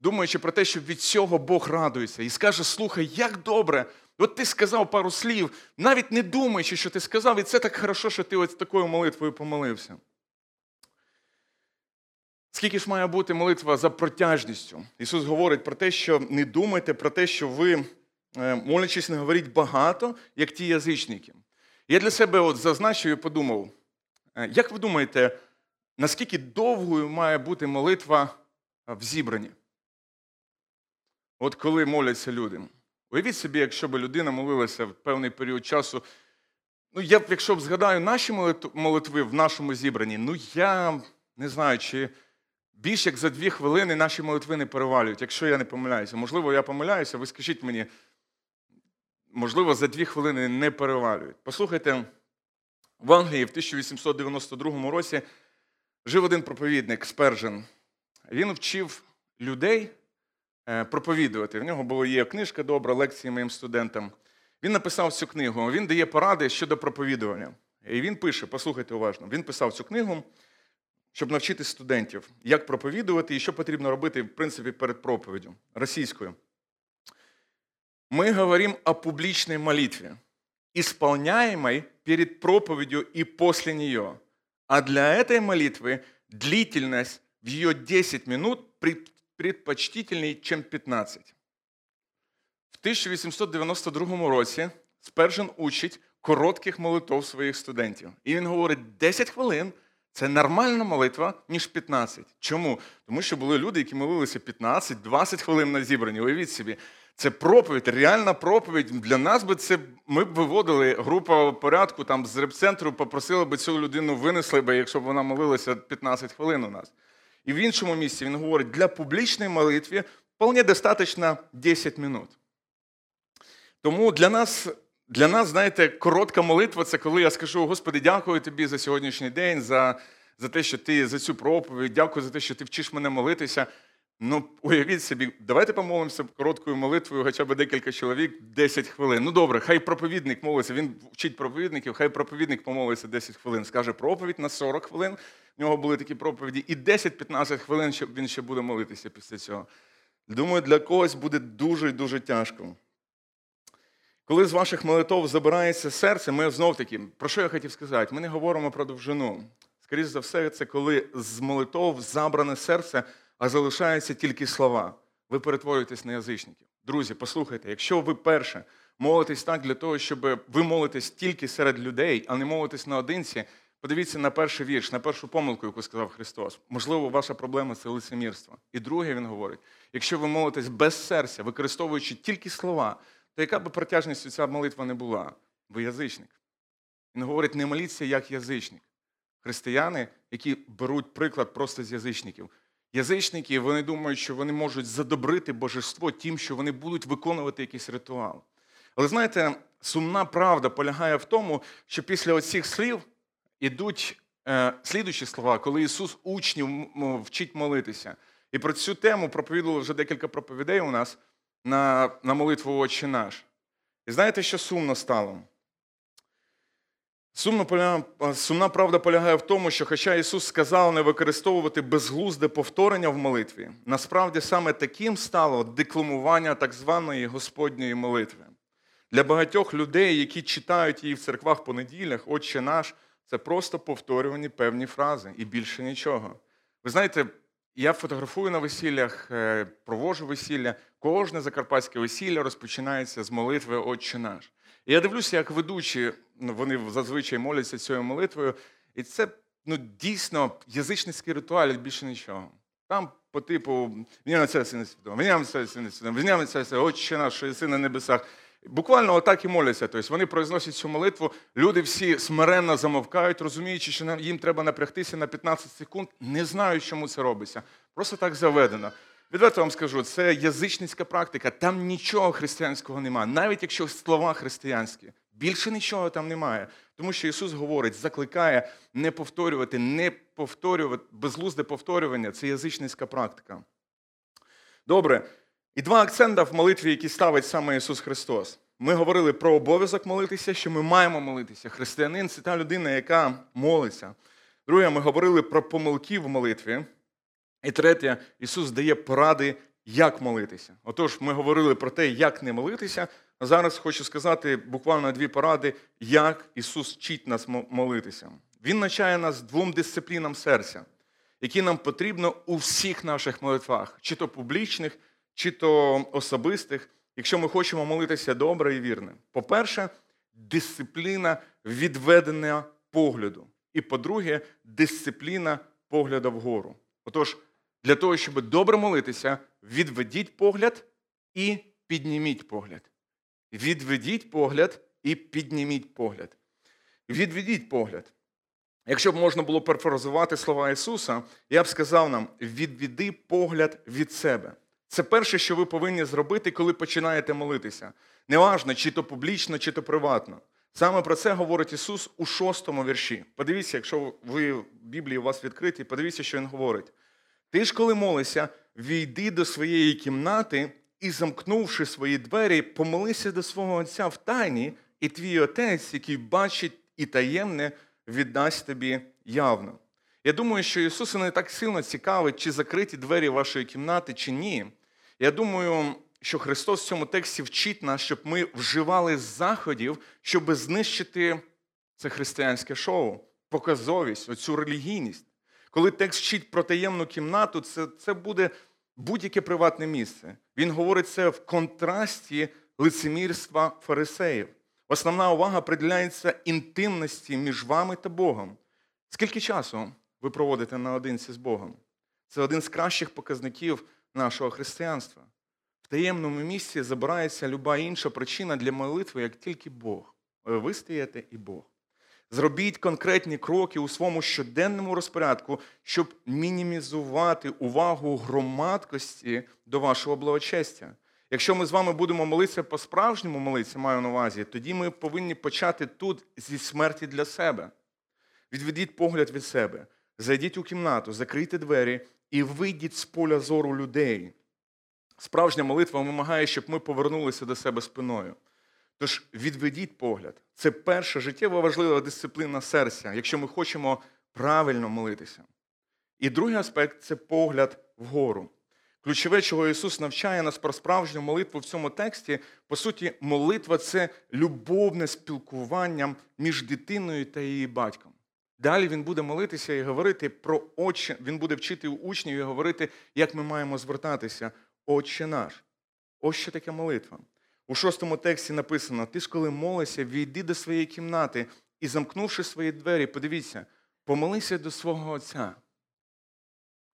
Думаючи про те, що від цього Бог радується і скаже: слухай, як добре, От ти сказав пару слів, навіть не думаючи, що ти сказав, і це так хорошо, що ти ось такою молитвою помолився. Скільки ж має бути молитва за протяжністю? Ісус говорить про те, що не думайте про те, що ви, молячись, не говоріть багато, як ті язичники. Я для себе от зазначив і подумав, е, як ви думаєте, наскільки довгою має бути молитва в зібранні? От коли моляться люди? Уявіть собі, якщо б людина молилася в певний період часу. Ну, я якщо б згадаю наші молитви в нашому зібранні, ну я не знаю, чи більш як за дві хвилини наші молитви не перевалюють, якщо я не помиляюся. Можливо, я помиляюся, ви скажіть мені, можливо, за дві хвилини не перевалюють. Послухайте, в Англії в 1892 році жив один проповідник Спержен. Він вчив людей Е, проповідувати. В нього була є книжка добра, лекції моїм студентам. Він написав цю книгу, він дає поради щодо проповідування. І він пише: послухайте уважно, він писав цю книгу, щоб навчити студентів, як проповідувати і що потрібно робити, в принципі, перед проповіддю російською Мы говорим о публичной молитве, исполняемой перед проповедью и после нее. А для этой молитвы длительность в ее 10 минут предпочтительний, ніж 15. В 1892 році Спержен учить коротких молитв своїх студентів. І він говорить, 10 хвилин це нормальна молитва, ніж 15. Чому? Тому що були люди, які молилися 15-20 хвилин на зібранні. Уявіть собі, це проповідь, реальна проповідь. Для нас би це ми б виводили група порядку там з репцентру, попросили б цю людину винесли би, якщо б вона молилася 15 хвилин у нас. І в іншому місці він говорить, для публічної молитви вполне достатньо 10 минут. Тому для нас, для нас, знаєте, коротка молитва це коли я скажу, Господи, дякую тобі за сьогоднішній день, за за те, що ти за цю проповідь, дякую за те, що ти вчиш мене молитися. Ну, уявіть собі, давайте помолимося короткою молитвою, хоча б декілька чоловік 10 хвилин. Ну добре, хай проповідник молиться, він вчить проповідників, хай проповідник помолиться 10 хвилин. Скаже проповідь на 40 хвилин. В нього були такі проповіді, і 10-15 хвилин він ще буде молитися після цього. Думаю, для когось буде дуже і дуже тяжко. Коли з ваших молитов забирається серце, ми знов таки, про що я хотів сказати? Ми не говоримо про довжину. Скоріше за все, це коли з молитов забране серце а залишаються тільки слова. Ви перетворюєтесь на язичників. Друзі, послухайте, якщо ви перше молитесь так для того, щоб ви молитесь тільки серед людей, а не молитесь наодинці, подивіться на перший вірш, на першу помилку, яку сказав Христос. Можливо, ваша проблема це лицемірство. І друге, він говорить: якщо ви молитесь без серця, використовуючи тільки слова, то яка би протяжністю ця молитва не була? Ви язичник. Він говорить, не моліться як язичник. Християни, які беруть приклад просто з язичників. Язичники вони думають, що вони можуть задобрити божество тим, що вони будуть виконувати якийсь ритуал. Але знаєте, сумна правда полягає в тому, що після оцих слів ідуть е, слідучі слова, коли Ісус учнів вчить молитися. І про цю тему проповідували вже декілька проповідей у нас на, на молитву Отче наш. І знаєте, що сумно стало? Сумно поля- Сумна правда полягає в тому, що хоча Ісус сказав не використовувати безглузде повторення в молитві, насправді саме таким стало декламування так званої Господньої молитви. Для багатьох людей, які читають її в церквах по неділях, Отче наш, це просто повторювані певні фрази і більше нічого. Ви знаєте, я фотографую на весіллях, е, провожу весілля. Кожне закарпатське весілля розпочинається з молитви Отче наш. І я дивлюся, як ведучі, ну, вони зазвичай моляться цією молитвою, і це ну, дійсно язичницький ритуал, і більше нічого. Там по типу «Віняємо це сина свідомо, віняємо це сина свідомо, віняємо це все, Отче наш, єси на небесах. Буквально отак і моляться. Тобто вони произносять цю молитву, люди всі смиренно замовкають, розуміючи, що їм треба напрягтися на 15 секунд, не знають, чому це робиться. Просто так заведено. Відверто вам скажу, це язичницька практика, там нічого християнського немає, навіть якщо слова християнські. Більше нічого там немає. Тому що Ісус говорить, закликає не повторювати, не повторювати, безглузде повторювання це язичницька практика. Добре. І два акцента в молитві, які ставить саме Ісус Христос. Ми говорили про обов'язок молитися, що ми маємо молитися. Християнин це та людина, яка молиться. Друге, ми говорили про помилки в молитві. І третє, Ісус дає поради, як молитися. Отож, ми говорили про те, як не молитися. Зараз хочу сказати буквально дві поради, як Ісус вчить нас молитися. Він навчає нас двом дисциплінам серця, які нам потрібно у всіх наших молитвах, чи то публічних, чи то особистих, якщо ми хочемо молитися добре і вірно. По-перше, дисципліна відведення погляду. І по-друге, дисципліна погляду вгору. Отож, для того, щоб добре молитися, відведіть погляд і підніміть погляд. Відведіть погляд і підніміть погляд. Відведіть погляд. Якщо б можна було перефразувати слова Ісуса, я б сказав нам: відведи погляд від себе. Це перше, що ви повинні зробити, коли починаєте молитися. Неважно, чи то публічно, чи то приватно. Саме про це говорить Ісус у шостому вірші. Подивіться, якщо ви в Біблії у вас відкриті, подивіться, що Він говорить. Ти ж, коли молишся, війди до своєї кімнати і, замкнувши свої двері, помолися до свого Отця в тайні, і твій Отець, який бачить і таємне, віддасть тобі явно. Я думаю, що Ісуса не так сильно цікавить, чи закриті двері вашої кімнати, чи ні. Я думаю, що Христос в цьому тексті вчить нас, щоб ми вживали заходів, щоб знищити це християнське шоу, показовість, оцю релігійність. Коли текст вчить про таємну кімнату, це, це буде будь-яке приватне місце. Він говорить це в контрасті лицемірства фарисеїв. Основна увага приділяється інтимності між вами та Богом. Скільки часу ви проводите наодинці з Богом? Це один з кращих показників нашого християнства. В таємному місці забирається люба інша причина для молитви, як тільки Бог. Ви стаєте і Бог. Зробіть конкретні кроки у своєму щоденному розпорядку, щоб мінімізувати увагу громадкості до вашого благочестя. Якщо ми з вами будемо молитися по-справжньому молитися, маю на увазі, тоді ми повинні почати тут зі смерті для себе. Відведіть погляд від себе, зайдіть у кімнату, закрийте двері і вийдіть з поля зору людей. Справжня молитва вимагає, щоб ми повернулися до себе спиною. Тож відведіть погляд. Це перша життєво важлива дисципліна серця, якщо ми хочемо правильно молитися. І другий аспект це погляд вгору. Ключове, чого Ісус навчає нас про справжню молитву в цьому тексті, по суті, молитва це любовне спілкування між дитиною та її батьком. Далі він буде молитися і говорити про очі, він буде вчити учнів і говорити, як ми маємо звертатися. Отче наш. Ось що таке молитва. У шостому тексті написано: ти ж коли молишся, війди до своєї кімнати і, замкнувши свої двері, подивіться, помолися до свого Отця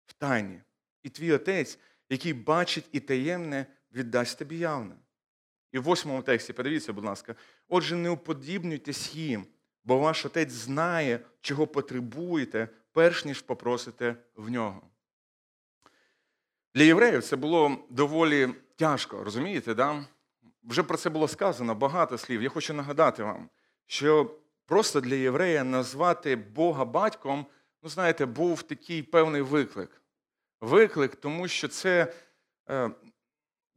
в тайні. І твій отець, який бачить і таємне, віддасть тобі явне. І в восьмому тексті, подивіться, будь ласка, отже, не уподібнюйтесь їм, бо ваш отець знає, чого потребуєте, перш ніж попросите в нього. Для євреїв це було доволі тяжко, розумієте? да? Вже про це було сказано багато слів. Я хочу нагадати вам, що просто для єврея назвати Бога батьком, ну знаєте, був такий певний виклик. Виклик, тому що це е,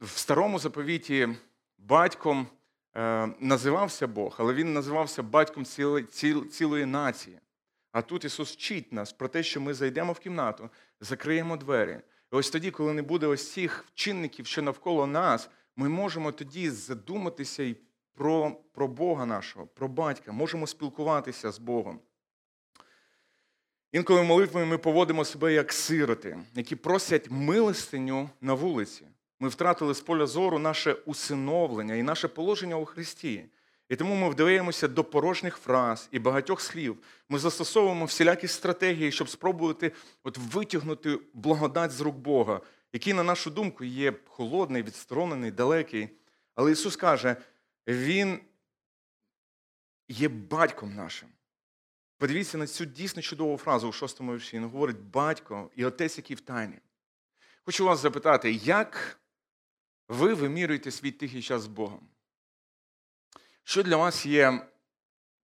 в старому заповіті батьком е, називався Бог, але він називався батьком цілої, ціл, цілої нації. А тут Ісус вчить нас про те, що ми зайдемо в кімнату, закриємо двері. І ось тоді, коли не буде ось цих чинників, що навколо нас, ми можемо тоді задуматися і про, про Бога нашого, про батька, можемо спілкуватися з Богом. Інколи молитвою ми поводимо себе як сироти, які просять милостиню на вулиці. Ми втратили з поля зору наше усиновлення і наше положення у Христі. І тому ми вдаємося до порожніх фраз і багатьох слів. Ми застосовуємо всілякі стратегії, щоб спробувати от витягнути благодать з рук Бога, який, на нашу думку, є холодний, відсторонений, далекий. Але Ісус каже, Він є батьком нашим. Подивіться на цю дійсно чудову фразу у шостому вірші. Він говорить батько і отець, який в тайні. Хочу вас запитати, як ви вимірюєте свій тихий час з Богом? Що для вас є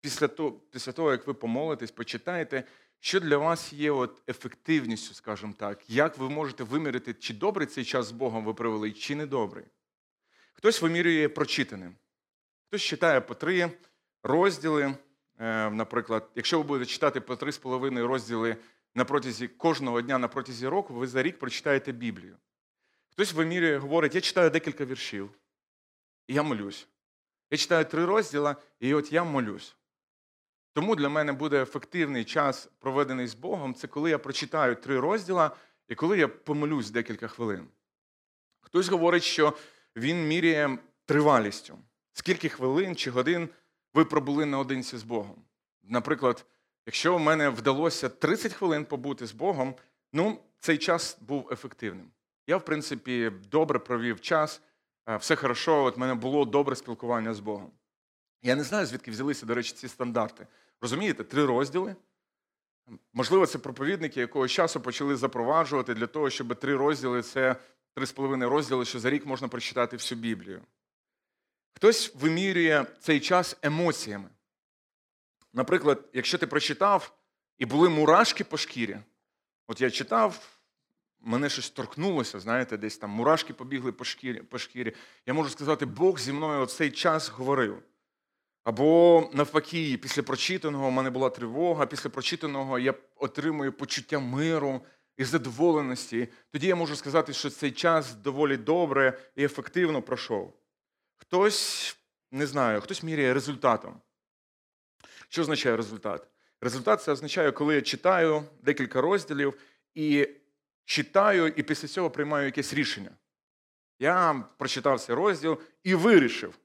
після того, після того, як ви помолитесь, почитаєте, що для вас є от ефективністю, скажімо так, як ви можете виміряти, чи добрий цей час з Богом ви провели, чи не добрий? Хтось вимірює прочитаним, хтось читає по три розділи. Е, наприклад, якщо ви будете читати по три з половиною розділи на протязі кожного дня на протязі року, ви за рік прочитаєте Біблію. Хтось вимірює, говорить, я читаю декілька віршів, і я молюсь. Я читаю три розділа, і от я молюсь. Тому для мене буде ефективний час, проведений з Богом, це коли я прочитаю три розділа і коли я помолюсь декілька хвилин. Хтось говорить, що він міряє тривалістю. Скільки хвилин чи годин ви пробули наодинці з Богом. Наприклад, якщо в мене вдалося 30 хвилин побути з Богом, ну, цей час був ефективним. Я, в принципі, добре провів час, все хорошо, от мене було добре спілкування з Богом. Я не знаю, звідки взялися, до речі, ці стандарти. Розумієте, три розділи. Можливо, це проповідники якогось часу почали запроваджувати для того, щоб три розділи це три з половиною розділи, що за рік можна прочитати всю Біблію. Хтось вимірює цей час емоціями. Наприклад, якщо ти прочитав і були мурашки по шкірі, от я читав, мене щось торкнулося, знаєте, десь там мурашки побігли по шкірі, по шкірі. Я можу сказати, Бог зі мною цей час говорив. Або навпаки, після прочитаного в мене була тривога, після прочитаного я отримую почуття миру і задоволеності. Тоді я можу сказати, що цей час доволі добре і ефективно пройшов. Хтось не знаю, хтось міряє результатом. Що означає результат? Результат це означає, коли я читаю декілька розділів і читаю, і після цього приймаю якесь рішення. Я прочитав цей розділ і вирішив.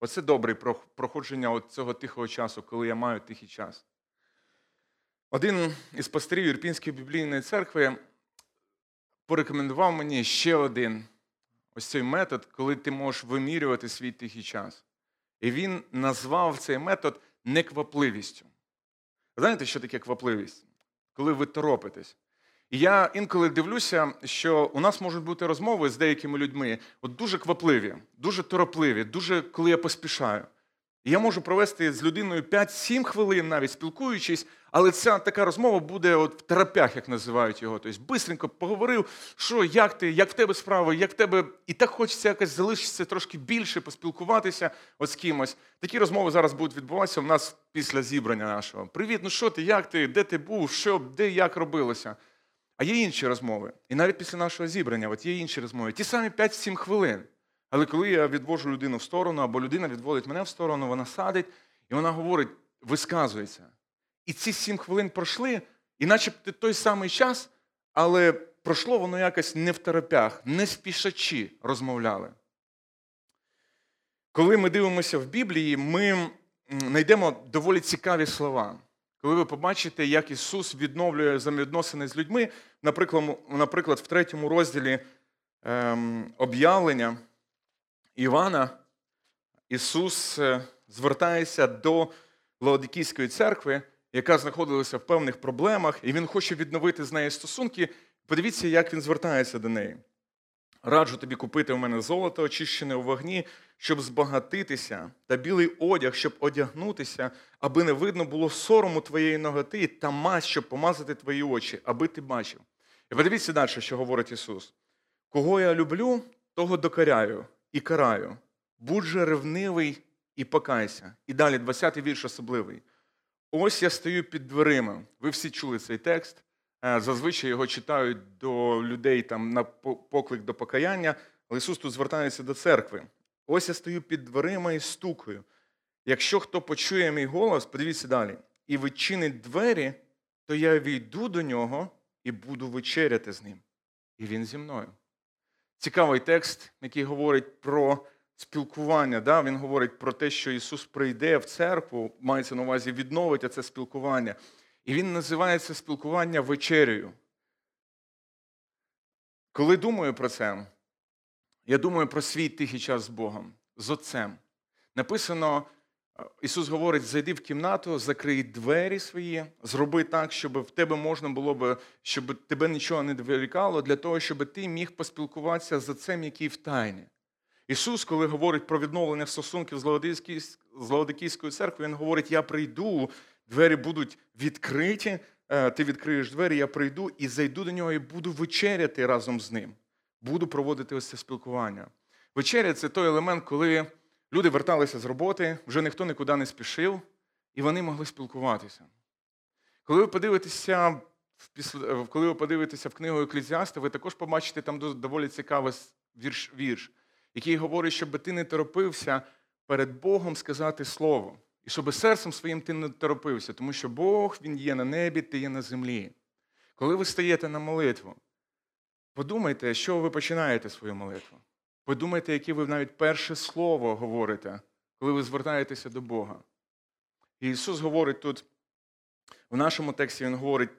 Оце добре проходження цього тихого часу, коли я маю тихий час. Один із пастирів Ірпінської біблійної церкви порекомендував мені ще один ось цей метод, коли ти можеш вимірювати свій тихий час. І він назвав цей метод неквапливістю. Знаєте, що таке квапливість? Коли ви торопитесь. І я інколи дивлюся, що у нас можуть бути розмови з деякими людьми от дуже квапливі, дуже торопливі, дуже коли я поспішаю. І я можу провести з людиною 5-7 хвилин, навіть спілкуючись, але ця така розмова буде от в терапях, як називають його. Тобто, бистренько поговорив, що як ти, як в тебе справи, як в тебе. І так хочеться якось залишитися трошки більше, поспілкуватися от з кимось. Такі розмови зараз будуть відбуватися у нас після зібрання нашого. Привіт, ну що ти, як ти, де ти був, що, де, як робилося? А є інші розмови. І навіть після нашого зібрання, от є інші розмови. Ті самі 5-7 хвилин. Але коли я відвожу людину в сторону, або людина відводить мене в сторону, вона садить і вона говорить, висказується. І ці сім хвилин пройшли, і начебто той самий час, але пройшло воно якось не в терапях, не спішачі розмовляли. Коли ми дивимося в Біблії, ми знайдемо доволі цікаві слова. Коли ви побачите, як Ісус відновлює взаємовідносини з людьми, наприклад, наприклад в третьому розділі ем, об'явлення Івана, Ісус е, звертається до Лаодикійської церкви яка знаходилася в певних проблемах, і він хоче відновити з нею стосунки. Подивіться, як він звертається до неї. Раджу тобі купити у мене золото, очищене у вогні, щоб збагатитися, та білий одяг, щоб одягнутися, аби не видно було сорому твоєї ноготи, та мазь, щоб помазати твої очі, аби ти бачив. І подивіться далі, що говорить Ісус. Кого я люблю, того докаряю і караю. Будь же ревнивий і покайся. І далі 20-й вірш особливий. Ось я стою під дверима. Ви всі чули цей текст. Е, Зазвичай його читають до людей там на поклик до покаяння, але Ісус тут звертається до церкви. Ось я стою під дверима і стукаю. Якщо хто почує мій голос, подивіться далі, і відчинить двері, то я війду до нього і буду вечеряти з ним. І він зі мною. Цікавий текст, який говорить про спілкування. Да? Він говорить про те, що Ісус прийде в церкву, мається на увазі відновить це спілкування. І він називає це спілкування вечерею. Коли думаю про це, я думаю про свій тихий час з Богом, з Отцем. Написано, е, Ісус говорить: зайди в кімнату, закрий двері свої, зроби так, щоб в тебе можна було б, щоб тебе нічого не відволікало, для того, щоб ти міг поспілкуватися з Отцем, який в тайні. Ісус, коли говорить про відновлення стосунків з Лаодикійсь- Лаодикійською церквою, Він говорить: Я прийду, двері будуть відкриті, е, ти відкриєш двері, я прийду і зайду до нього і буду вечеряти разом з ним. Буду проводити ось це спілкування. Вечеря це той елемент, коли люди верталися з роботи, вже ніхто нікуди не спішив, і вони могли спілкуватися. Коли ви подивитеся е, коли ви подивитеся в книгу Еклезіаста, ви також побачите там доволі цікавий вірш, вірш, який говорить, щоб ти не торопився перед Богом сказати слово. І щоб серцем своїм ти не торопився, тому що Бог Він є на небі, ти є на землі. Коли ви стаєте на молитву, подумайте, що ви починаєте свою молитву. Подумайте, яке ви навіть перше слово говорите, коли ви звертаєтеся до Бога. І Ісус говорить тут, в нашому тексті Він говорить,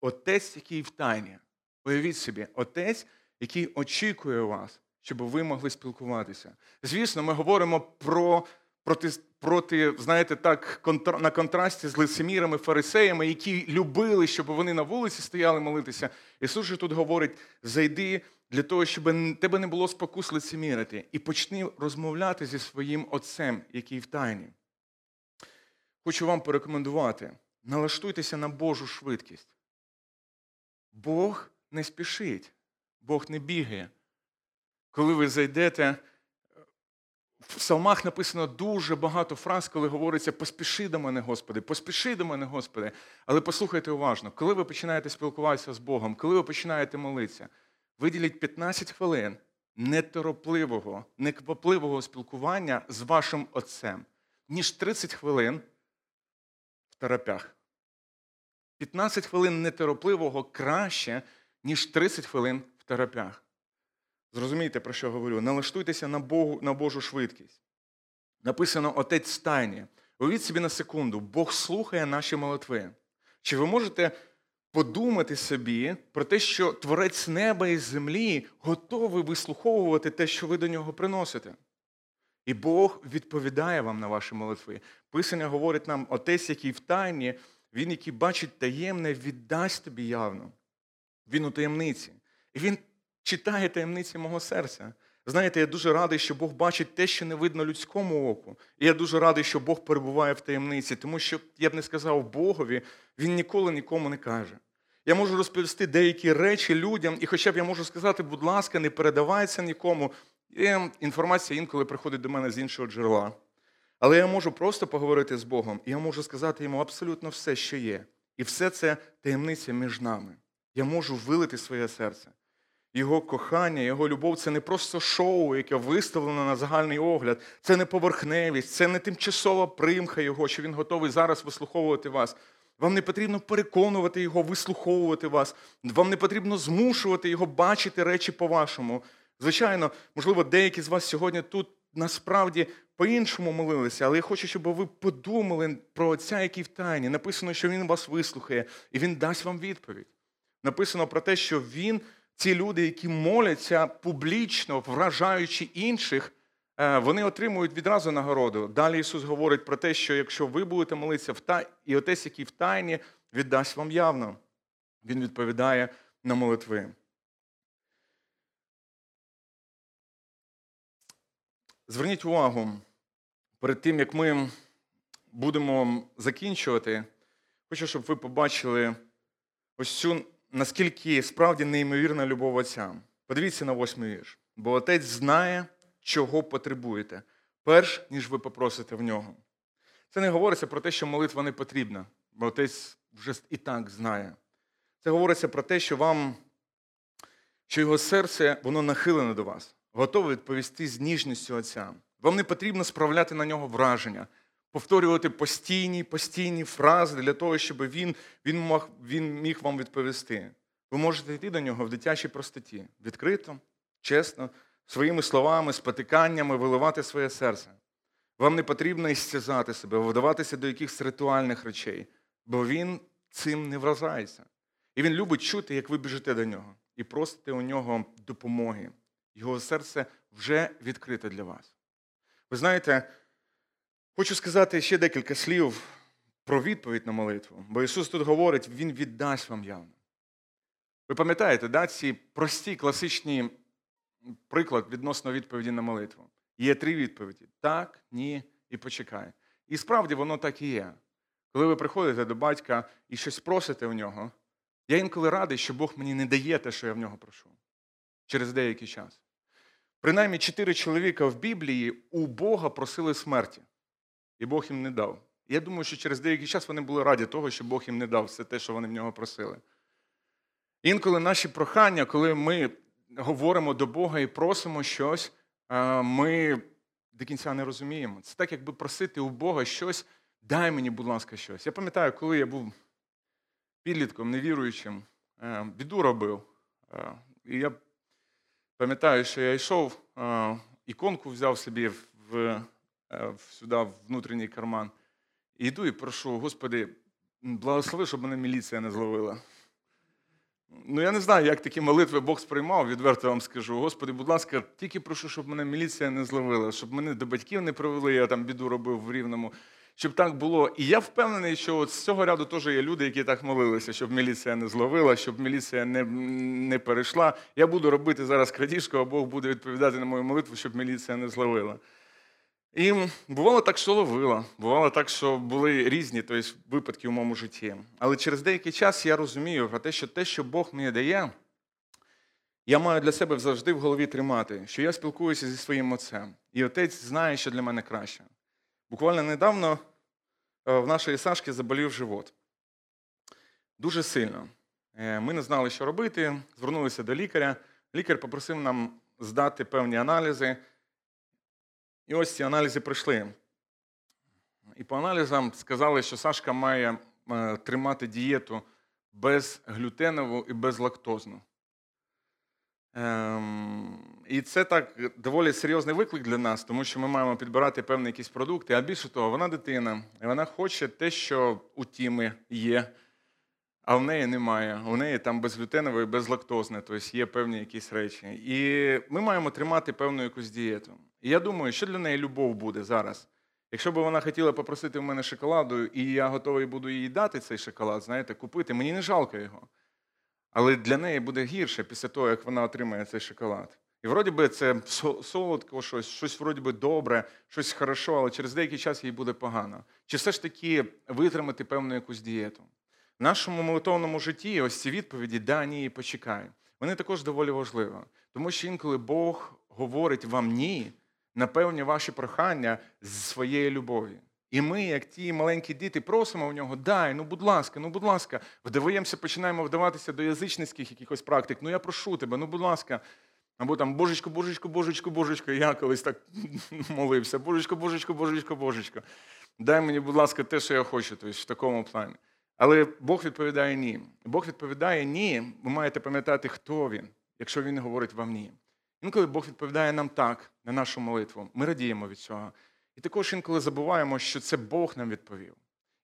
Отець, який в тайні. Уявіть собі, Отець, який очікує вас, щоб ви могли спілкуватися. Звісно, ми говоримо про проти, проти знаєте, так, на контрасті з лицемірами, фарисеями, які любили, щоб вони на вулиці стояли молитися. Ісус же тут говорить: зайди для того, щоб тебе не було спокус лицемірити, і почни розмовляти зі своїм Отцем, який в тайні. Хочу вам порекомендувати: налаштуйтеся на Божу швидкість. Бог не спішить, Бог не бігає. Коли ви зайдете, в псалмах написано дуже багато фраз, коли говориться поспіши до мене, Господи, поспіши до мене, Господи. Але послухайте уважно, коли ви починаєте спілкуватися з Богом, коли ви починаєте молитися, виділіть 15 хвилин неторопливого, неквапливого спілкування з вашим Отцем, ніж 30 хвилин в терапях. 15 хвилин неторопливого краще, ніж 30 хвилин в терапях. Зрозумієте, про що говорю? Налаштуйтеся на, Богу, на Божу швидкість. Написано Отець стайні. Уявіть собі на секунду, Бог слухає наші молитви. Чи ви можете подумати собі про те, що Творець неба і землі готовий вислуховувати те, що ви до нього приносите? І Бог відповідає вам на ваші молитви. Писання говорить нам, Отець, який в тайні, він, який бачить таємне, віддасть тобі явно. Він у таємниці. І він читає таємниці мого серця. Знаєте, я дуже радий, що Бог бачить те, що не видно людському оку. І я дуже радий, що Бог перебуває в таємниці, тому що я б не сказав Богові, він ніколи нікому не каже. Я можу розповісти деякі речі людям, і хоча б я можу сказати, будь ласка, не передавай нікому. І інформація інколи приходить до мене з іншого джерела. Але я можу просто поговорити з Богом, і я можу сказати йому абсолютно все, що є. І все це таємниця між нами. Я можу вилити своє серце. Його кохання, його любов це не просто шоу, яке виставлено на загальний огляд. Це не поверхневість, це не тимчасова примха його, що він готовий зараз вислуховувати вас. Вам не потрібно переконувати його, вислуховувати вас. Вам не потрібно змушувати його бачити речі по-вашому. Звичайно, можливо, деякі з вас сьогодні тут насправді по-іншому молилися, але я хочу, щоб ви подумали про Отця, який в тайні. Написано, що Він вас вислухає і Він дасть вам відповідь. Написано про те, що Він, ці люди, які моляться публічно, вражаючи інших, е, вони отримують відразу нагороду. Далі Ісус говорить про те, що якщо ви будете молитися і Отець, який в тайні, віддасть вам явно. Він відповідає на молитви. зверніть увагу, перед тим, як ми будемо закінчувати, хочу, щоб ви побачили ось цю, наскільки справді неймовірна любов Отця. Подивіться на восьмий вірш. Бо Отець знає, чого потребуєте, перш ніж ви попросите в нього. Це не говориться про те, що молитва не потрібна, бо Отець вже і так знає. Це говориться про те, що вам, що його серце воно нахилене до вас, готове відповісти з ніжністю Отця. Вам не потрібно справляти на нього враження, повторювати постійні, постійні фрази для того, щоб він, він, мог, він міг вам відповісти. Ви можете йти до нього в дитячій простоті, відкрито, чесно, своїми словами, спотиканнями виливати своє серце. Вам не потрібно істязати себе, вдаватися до якихось ритуальних речей, бо він цим не вражається. І він любить чути, як ви біжите до нього, і просите у нього допомоги. Його серце вже відкрите для вас. Ви знаєте, хочу сказати ще декілька слів про відповідь на молитву, бо Ісус тут говорить, Він віддасть вам явно. Ви пам'ятаєте, да, ці прості класичні приклад відносно відповіді на молитву. Є три відповіді: так, ні і почекай. І справді воно так і є. Коли ви приходите до батька і щось просите у нього, я інколи радий, що Бог мені не дає те, що я в нього прошу через деякий час. Принаймні, чотири чоловіка в Біблії у Бога просили смерті, і Бог їм не дав. я думаю, що через деякий час вони були раді того, що Бог їм не дав все те, що вони в нього просили. Інколи наші прохання, коли ми говоримо до Бога і просимо щось, ми до кінця не розуміємо. Це так, якби просити у Бога щось, дай мені, будь ласка, щось. Я пам'ятаю, коли я був підлітком, невіруючим, е, біду робив. Е, і я пам'ятаю, що я йшов, е, іконку взяв собі в, сюди, в внутрішній карман. І йду і прошу, Господи, благослови, щоб мене міліція не зловила. Ну, я не знаю, як такі молитви Бог сприймав, відверто вам скажу. Господи, будь ласка, тільки прошу, щоб мене міліція не зловила, щоб мене до батьків не провели, я там біду робив в Рівному, щоб так було. І я впевнений, що от з цього ряду теж є люди, які так молилися, щоб міліція не зловила, щоб міліція не не перейшла. Я буду робити зараз крадіжку, а Бог буде відповідати на мою молитву, щоб міліція не зловила. І бувало так, що ловила, бувало так, що були різні тобто, випадки у моєму житті. Але через деякий час я розумію про те, що те, що Бог мені дає, я маю для себе завжди в голові тримати, що я спілкуюся зі своїм отцем. І отець знає, що для мене краще. Буквально недавно е, в нашої Сашки заболів живот. Дуже сильно. Е, ми не знали, що робити, звернулися до лікаря. Лікар попросив нам здати певні аналізи. І ось ці аналізи прийшли. І по аналізам сказали, що Сашка має е, тримати дієту безглютенову і безлактозну. Ем, і це так доволі серйозний виклик для нас, тому що ми маємо підбирати певні якісь продукти. А більше того, вона дитина, і вона хоче те, що у Тіми є, а в неї немає. У неї там безглютенове і безлактозне, тобто є певні якісь речі. І ми маємо тримати певну якусь дієту. І я думаю, що для неї любов буде зараз. Якщо б вона хотіла попросити в мене шоколаду, і я готовий буду їй дати цей шоколад, знаєте, купити, мені не жалко його. Але для неї буде гірше після того, як вона отримає цей шоколад. І вроді би це солодко, щось, щось вроді би добре, щось хорошо, але через деякий час їй буде погано. Чи все ж таки витримати певну якусь дієту? В нашому молитовному житті ось ці відповіді да, ні і почекай. Вони також доволі важливі. Тому що інколи Бог говорить вам ні на певні ваші прохання з своєї любові. І ми, як ті маленькі діти, просимо в нього, дай, ну будь ласка, ну будь ласка, вдаваємося, починаємо вдаватися до язичницьких якихось практик. Ну я прошу тебе, ну будь ласка. Або там Божечко, Божечко, Божечко, Божечко. Я колись так *laughs* молився. Божечко, Божечко, Божечко, Божечко. Дай мені, будь ласка, те, що я хочу, тобто в такому плані. Але Бог відповідає ні. Бог відповідає ні. Ви маєте пам'ятати, хто він, якщо він говорить вам ні. Інколи Бог відповідає нам так на нашу молитву. Ми радіємо від цього. І також інколи забуваємо, що це Бог нам відповів.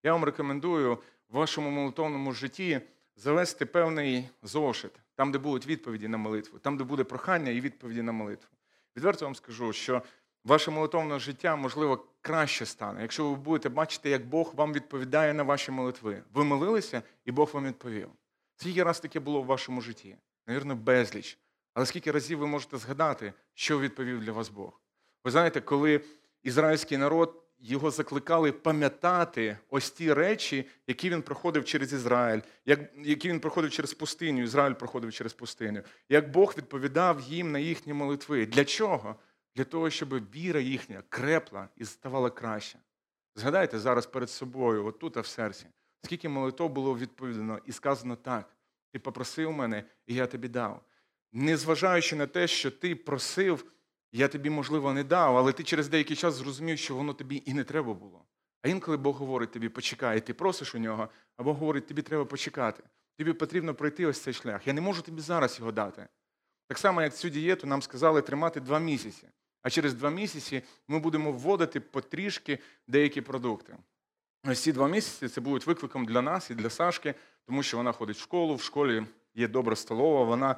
Я вам рекомендую в вашому молитовному житті завести певний зошит, там, де будуть відповіді на молитву, там, де буде прохання і відповіді на молитву. Відверто вам скажу, що ваше молитовне життя, можливо, краще стане, якщо ви будете бачити, як Бог вам відповідає на ваші молитви. Ви молилися, і Бог вам відповів. Скільки раз таке було в вашому житті? Навірно, безліч. Але скільки разів ви можете згадати, що відповів для вас Бог? Ви знаєте, коли ізраїльський народ його закликали пам'ятати ось ті речі, які він проходив через Ізраїль, як, які він проходив через пустиню, Ізраїль проходив через пустиню, як Бог відповідав їм на їхні молитви. Для чого? Для того, щоб віра їхня крепла і ставала краще. Згадайте зараз перед собою, отут, а в серці, скільки молитв було відповідано і сказано так: ти попросив мене, і я тобі дав. Незважаючи на те, що ти просив, я тобі, можливо, не дав, але ти через деякий час зрозумів, що воно тобі і не треба було. А інколи Бог говорить тобі, почекай, і ти просиш у нього, а Бог говорить, тобі треба почекати. Тобі потрібно пройти ось цей шлях. Я не можу тобі зараз його дати. Так само, як цю дієту нам сказали тримати два місяці. А через два місяці ми будемо вводити потрішки деякі продукти. Ось ці два місяці це будуть викликом для нас і для Сашки, тому що вона ходить в школу, в школі є добра столова, вона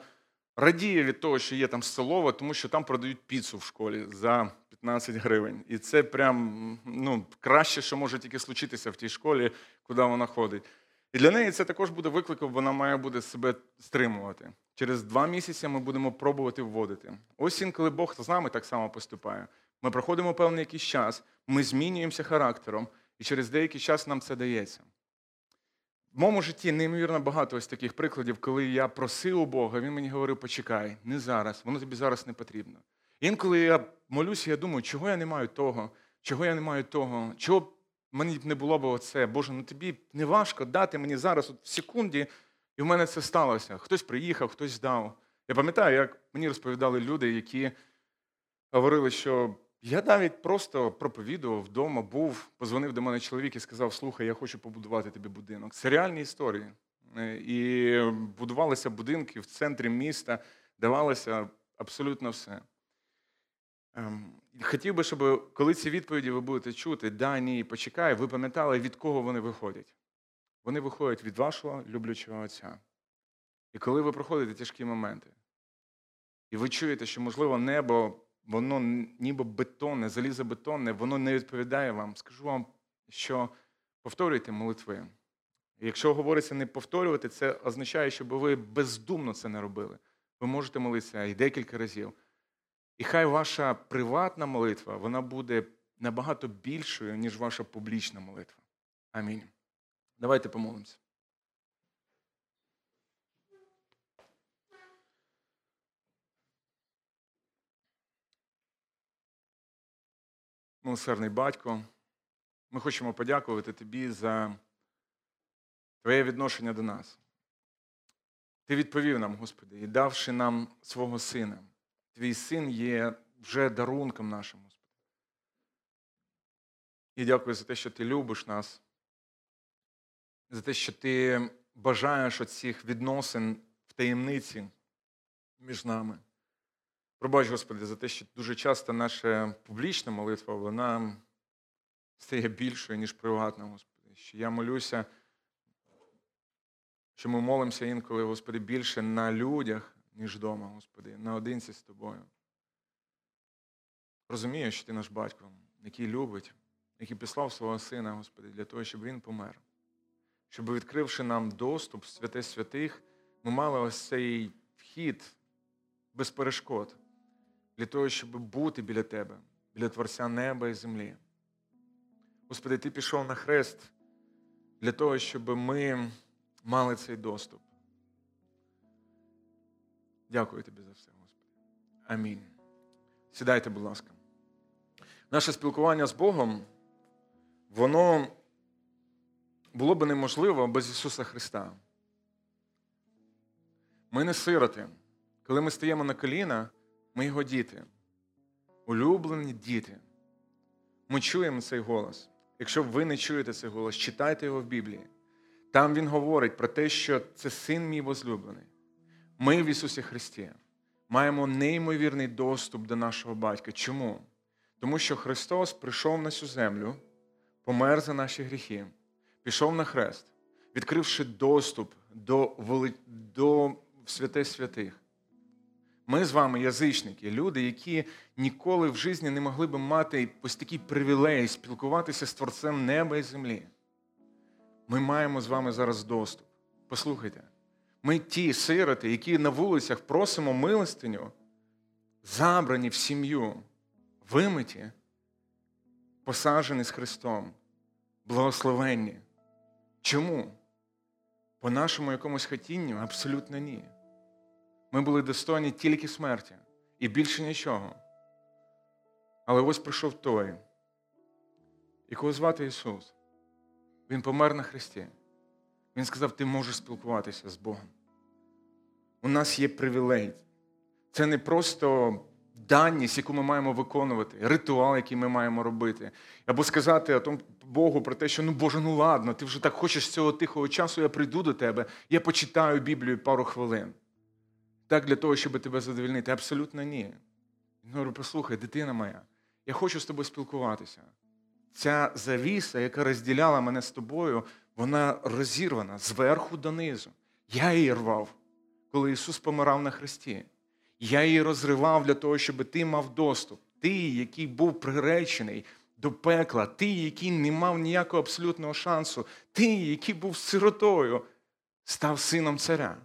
радіє від того, що є там столова, тому що там продають піцу в школі за 15 гривень. І це прям ну, краще, що може тільки случитися в тій школі, куди вона ходить. І для неї це також буде викликом, вона має буде себе стримувати. Через два місяці ми будемо пробувати вводити. Ось інколи Бог з нами так само поступає. Ми проходимо певний якийсь час, ми змінюємося характером, і через деякий час нам це дається. В моєму житті неймовірно багато ось таких прикладів, коли я просив у Бога, він мені говорив, почекай, не зараз, воно тобі зараз не потрібно. Інколи я молюся, я думаю, чого я не маю того, чого я не маю того, чого мені не було б оце. Боже, ну тобі не важко дати мені зараз от в секунді, і в мене це сталося. Хтось приїхав, хтось здав. Я пам'ятаю, як мені розповідали люди, які говорили, що я навіть просто проповідував вдома, був, позвонив до мене чоловік і сказав: Слухай, я хочу побудувати тобі будинок. Це реальні історії. Е, і будувалися будинки в центрі міста, давалося абсолютно все. Ем, хотів би, щоб коли ці відповіді ви будете чути, да, ні, почекай, ви пам'ятали, від кого вони виходять. Вони виходять від вашого люблячого Отця. І коли ви проходите тяжкі моменти, і ви чуєте, що, можливо, небо воно ніби бетонне, залізобетонне, воно не відповідає вам. Скажу вам, що повторюйте молитви. Якщо говориться не повторювати, це означає, щоб ви бездумно це не робили. Ви можете молитися і декілька разів. І хай ваша приватна молитва вона буде набагато більшою, ніж ваша публічна молитва. Амінь. Давайте помолимося. Милосердний батько, ми хочемо подякувати тобі за твоє відношення до нас. Ти відповів нам, Господи, і давши нам свого сина. Твій син є вже дарунком нашим, Господи. І дякую за те, що ти любиш нас, за те, що ти бажаєш оцих відносин в таємниці між нами. Пробач, Господи, за те, що дуже часто наша публічна молитва вона стає більшою, ніж приватна, Господи. Що я молюся, що ми молимося інколи, Господи, більше на людях, ніж вдома, Господи, наодинці з Тобою. Розумію, що Ти наш батько, який любить, який післав свого Сина, Господи, для того, щоб Він помер. Щоб, відкривши нам доступ в святе святих, ми мали ось цей вхід без перешкод для того, щоб бути біля Тебе, біля Творця неба і землі. Господи, Ти пішов на хрест для того, щоб ми мали цей доступ. Дякую тобі за все, Господи. Амінь. Сідайте, будь ласка. Наше спілкування з Богом, воно було б неможливо без Ісуса Христа. Ми не сироти. Коли ми стаємо на коліна, ми його діти, улюблені діти. Ми чуємо цей голос. Якщо ви не чуєте цей голос, читайте його в Біблії. Там він говорить про те, що це син мій возлюблений. Ми в Ісусі Христі маємо неймовірний доступ до нашого батька. Чому? Тому що Христос прийшов на цю землю, помер за наші гріхи, пішов на хрест, відкривши доступ до до святе святих. Ми з вами язичники, люди, які ніколи в житті не могли би мати ось такий привілей спілкуватися з Творцем неба і землі. Ми маємо з вами зараз доступ. Послухайте, ми ті сироти, які на вулицях просимо милостиню, забрані в сім'ю. вимиті, посаджені з Христом, благословенні. Чому? По нашому якомусь хотінню абсолютно ні. Ми були достойні тільки смерті і більше нічого. Але ось прийшов той, якого звати Ісус. Він помер на Христі. Він сказав: ти можеш спілкуватися з Богом. У нас є привілей. Це не просто даність, яку ми маємо виконувати, ритуал, який ми маємо робити. Або сказати Богу про те, що ну Боже, ну ладно, ти вже так хочеш цього тихого часу, я прийду до тебе, я почитаю Біблію пару хвилин. Так для того, щоб тебе задовільнити. Абсолютно ні. Він говорить, послухай, дитина моя, я хочу з тобою спілкуватися. Ця завіса, яка розділяла мене з тобою, вона розірвана зверху донизу. Я її рвав, коли Ісус помирав на хресті. Я її розривав для того, щоб ти мав доступ. Ти, який був приречений до пекла, ти, який не мав ніякого абсолютного шансу, ти, який був сиротою, став сином царя.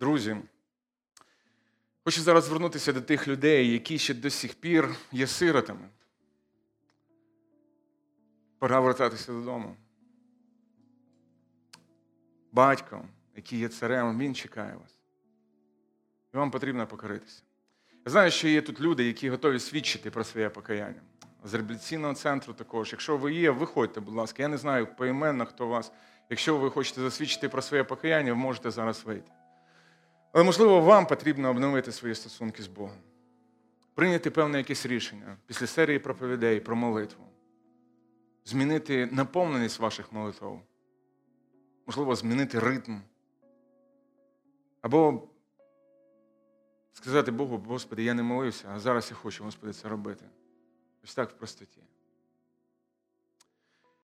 Друзі, хочу зараз звернутися до тих людей, які ще до сих пір є сиротами. Пора вертатися додому. Батько, який є царем, він чекає вас. І вам потрібно покоритися. Я знаю, що є тут люди, які готові свідчити про своє покаяння. З реабілітаційного центру також. Якщо ви є, виходьте, будь ласка. Я не знаю поіменно, хто вас. Якщо ви хочете засвідчити про своє покаяння, ви можете зараз вийти. Але, можливо, вам потрібно обновити свої стосунки з Богом. Прийняти певне якесь рішення після серії проповідей про молитву. Змінити наповненість ваших молитв. Можливо, змінити ритм. Або сказати Богу, Господи, я не молився, а зараз я хочу, Господи, це робити. Ось так в простоті.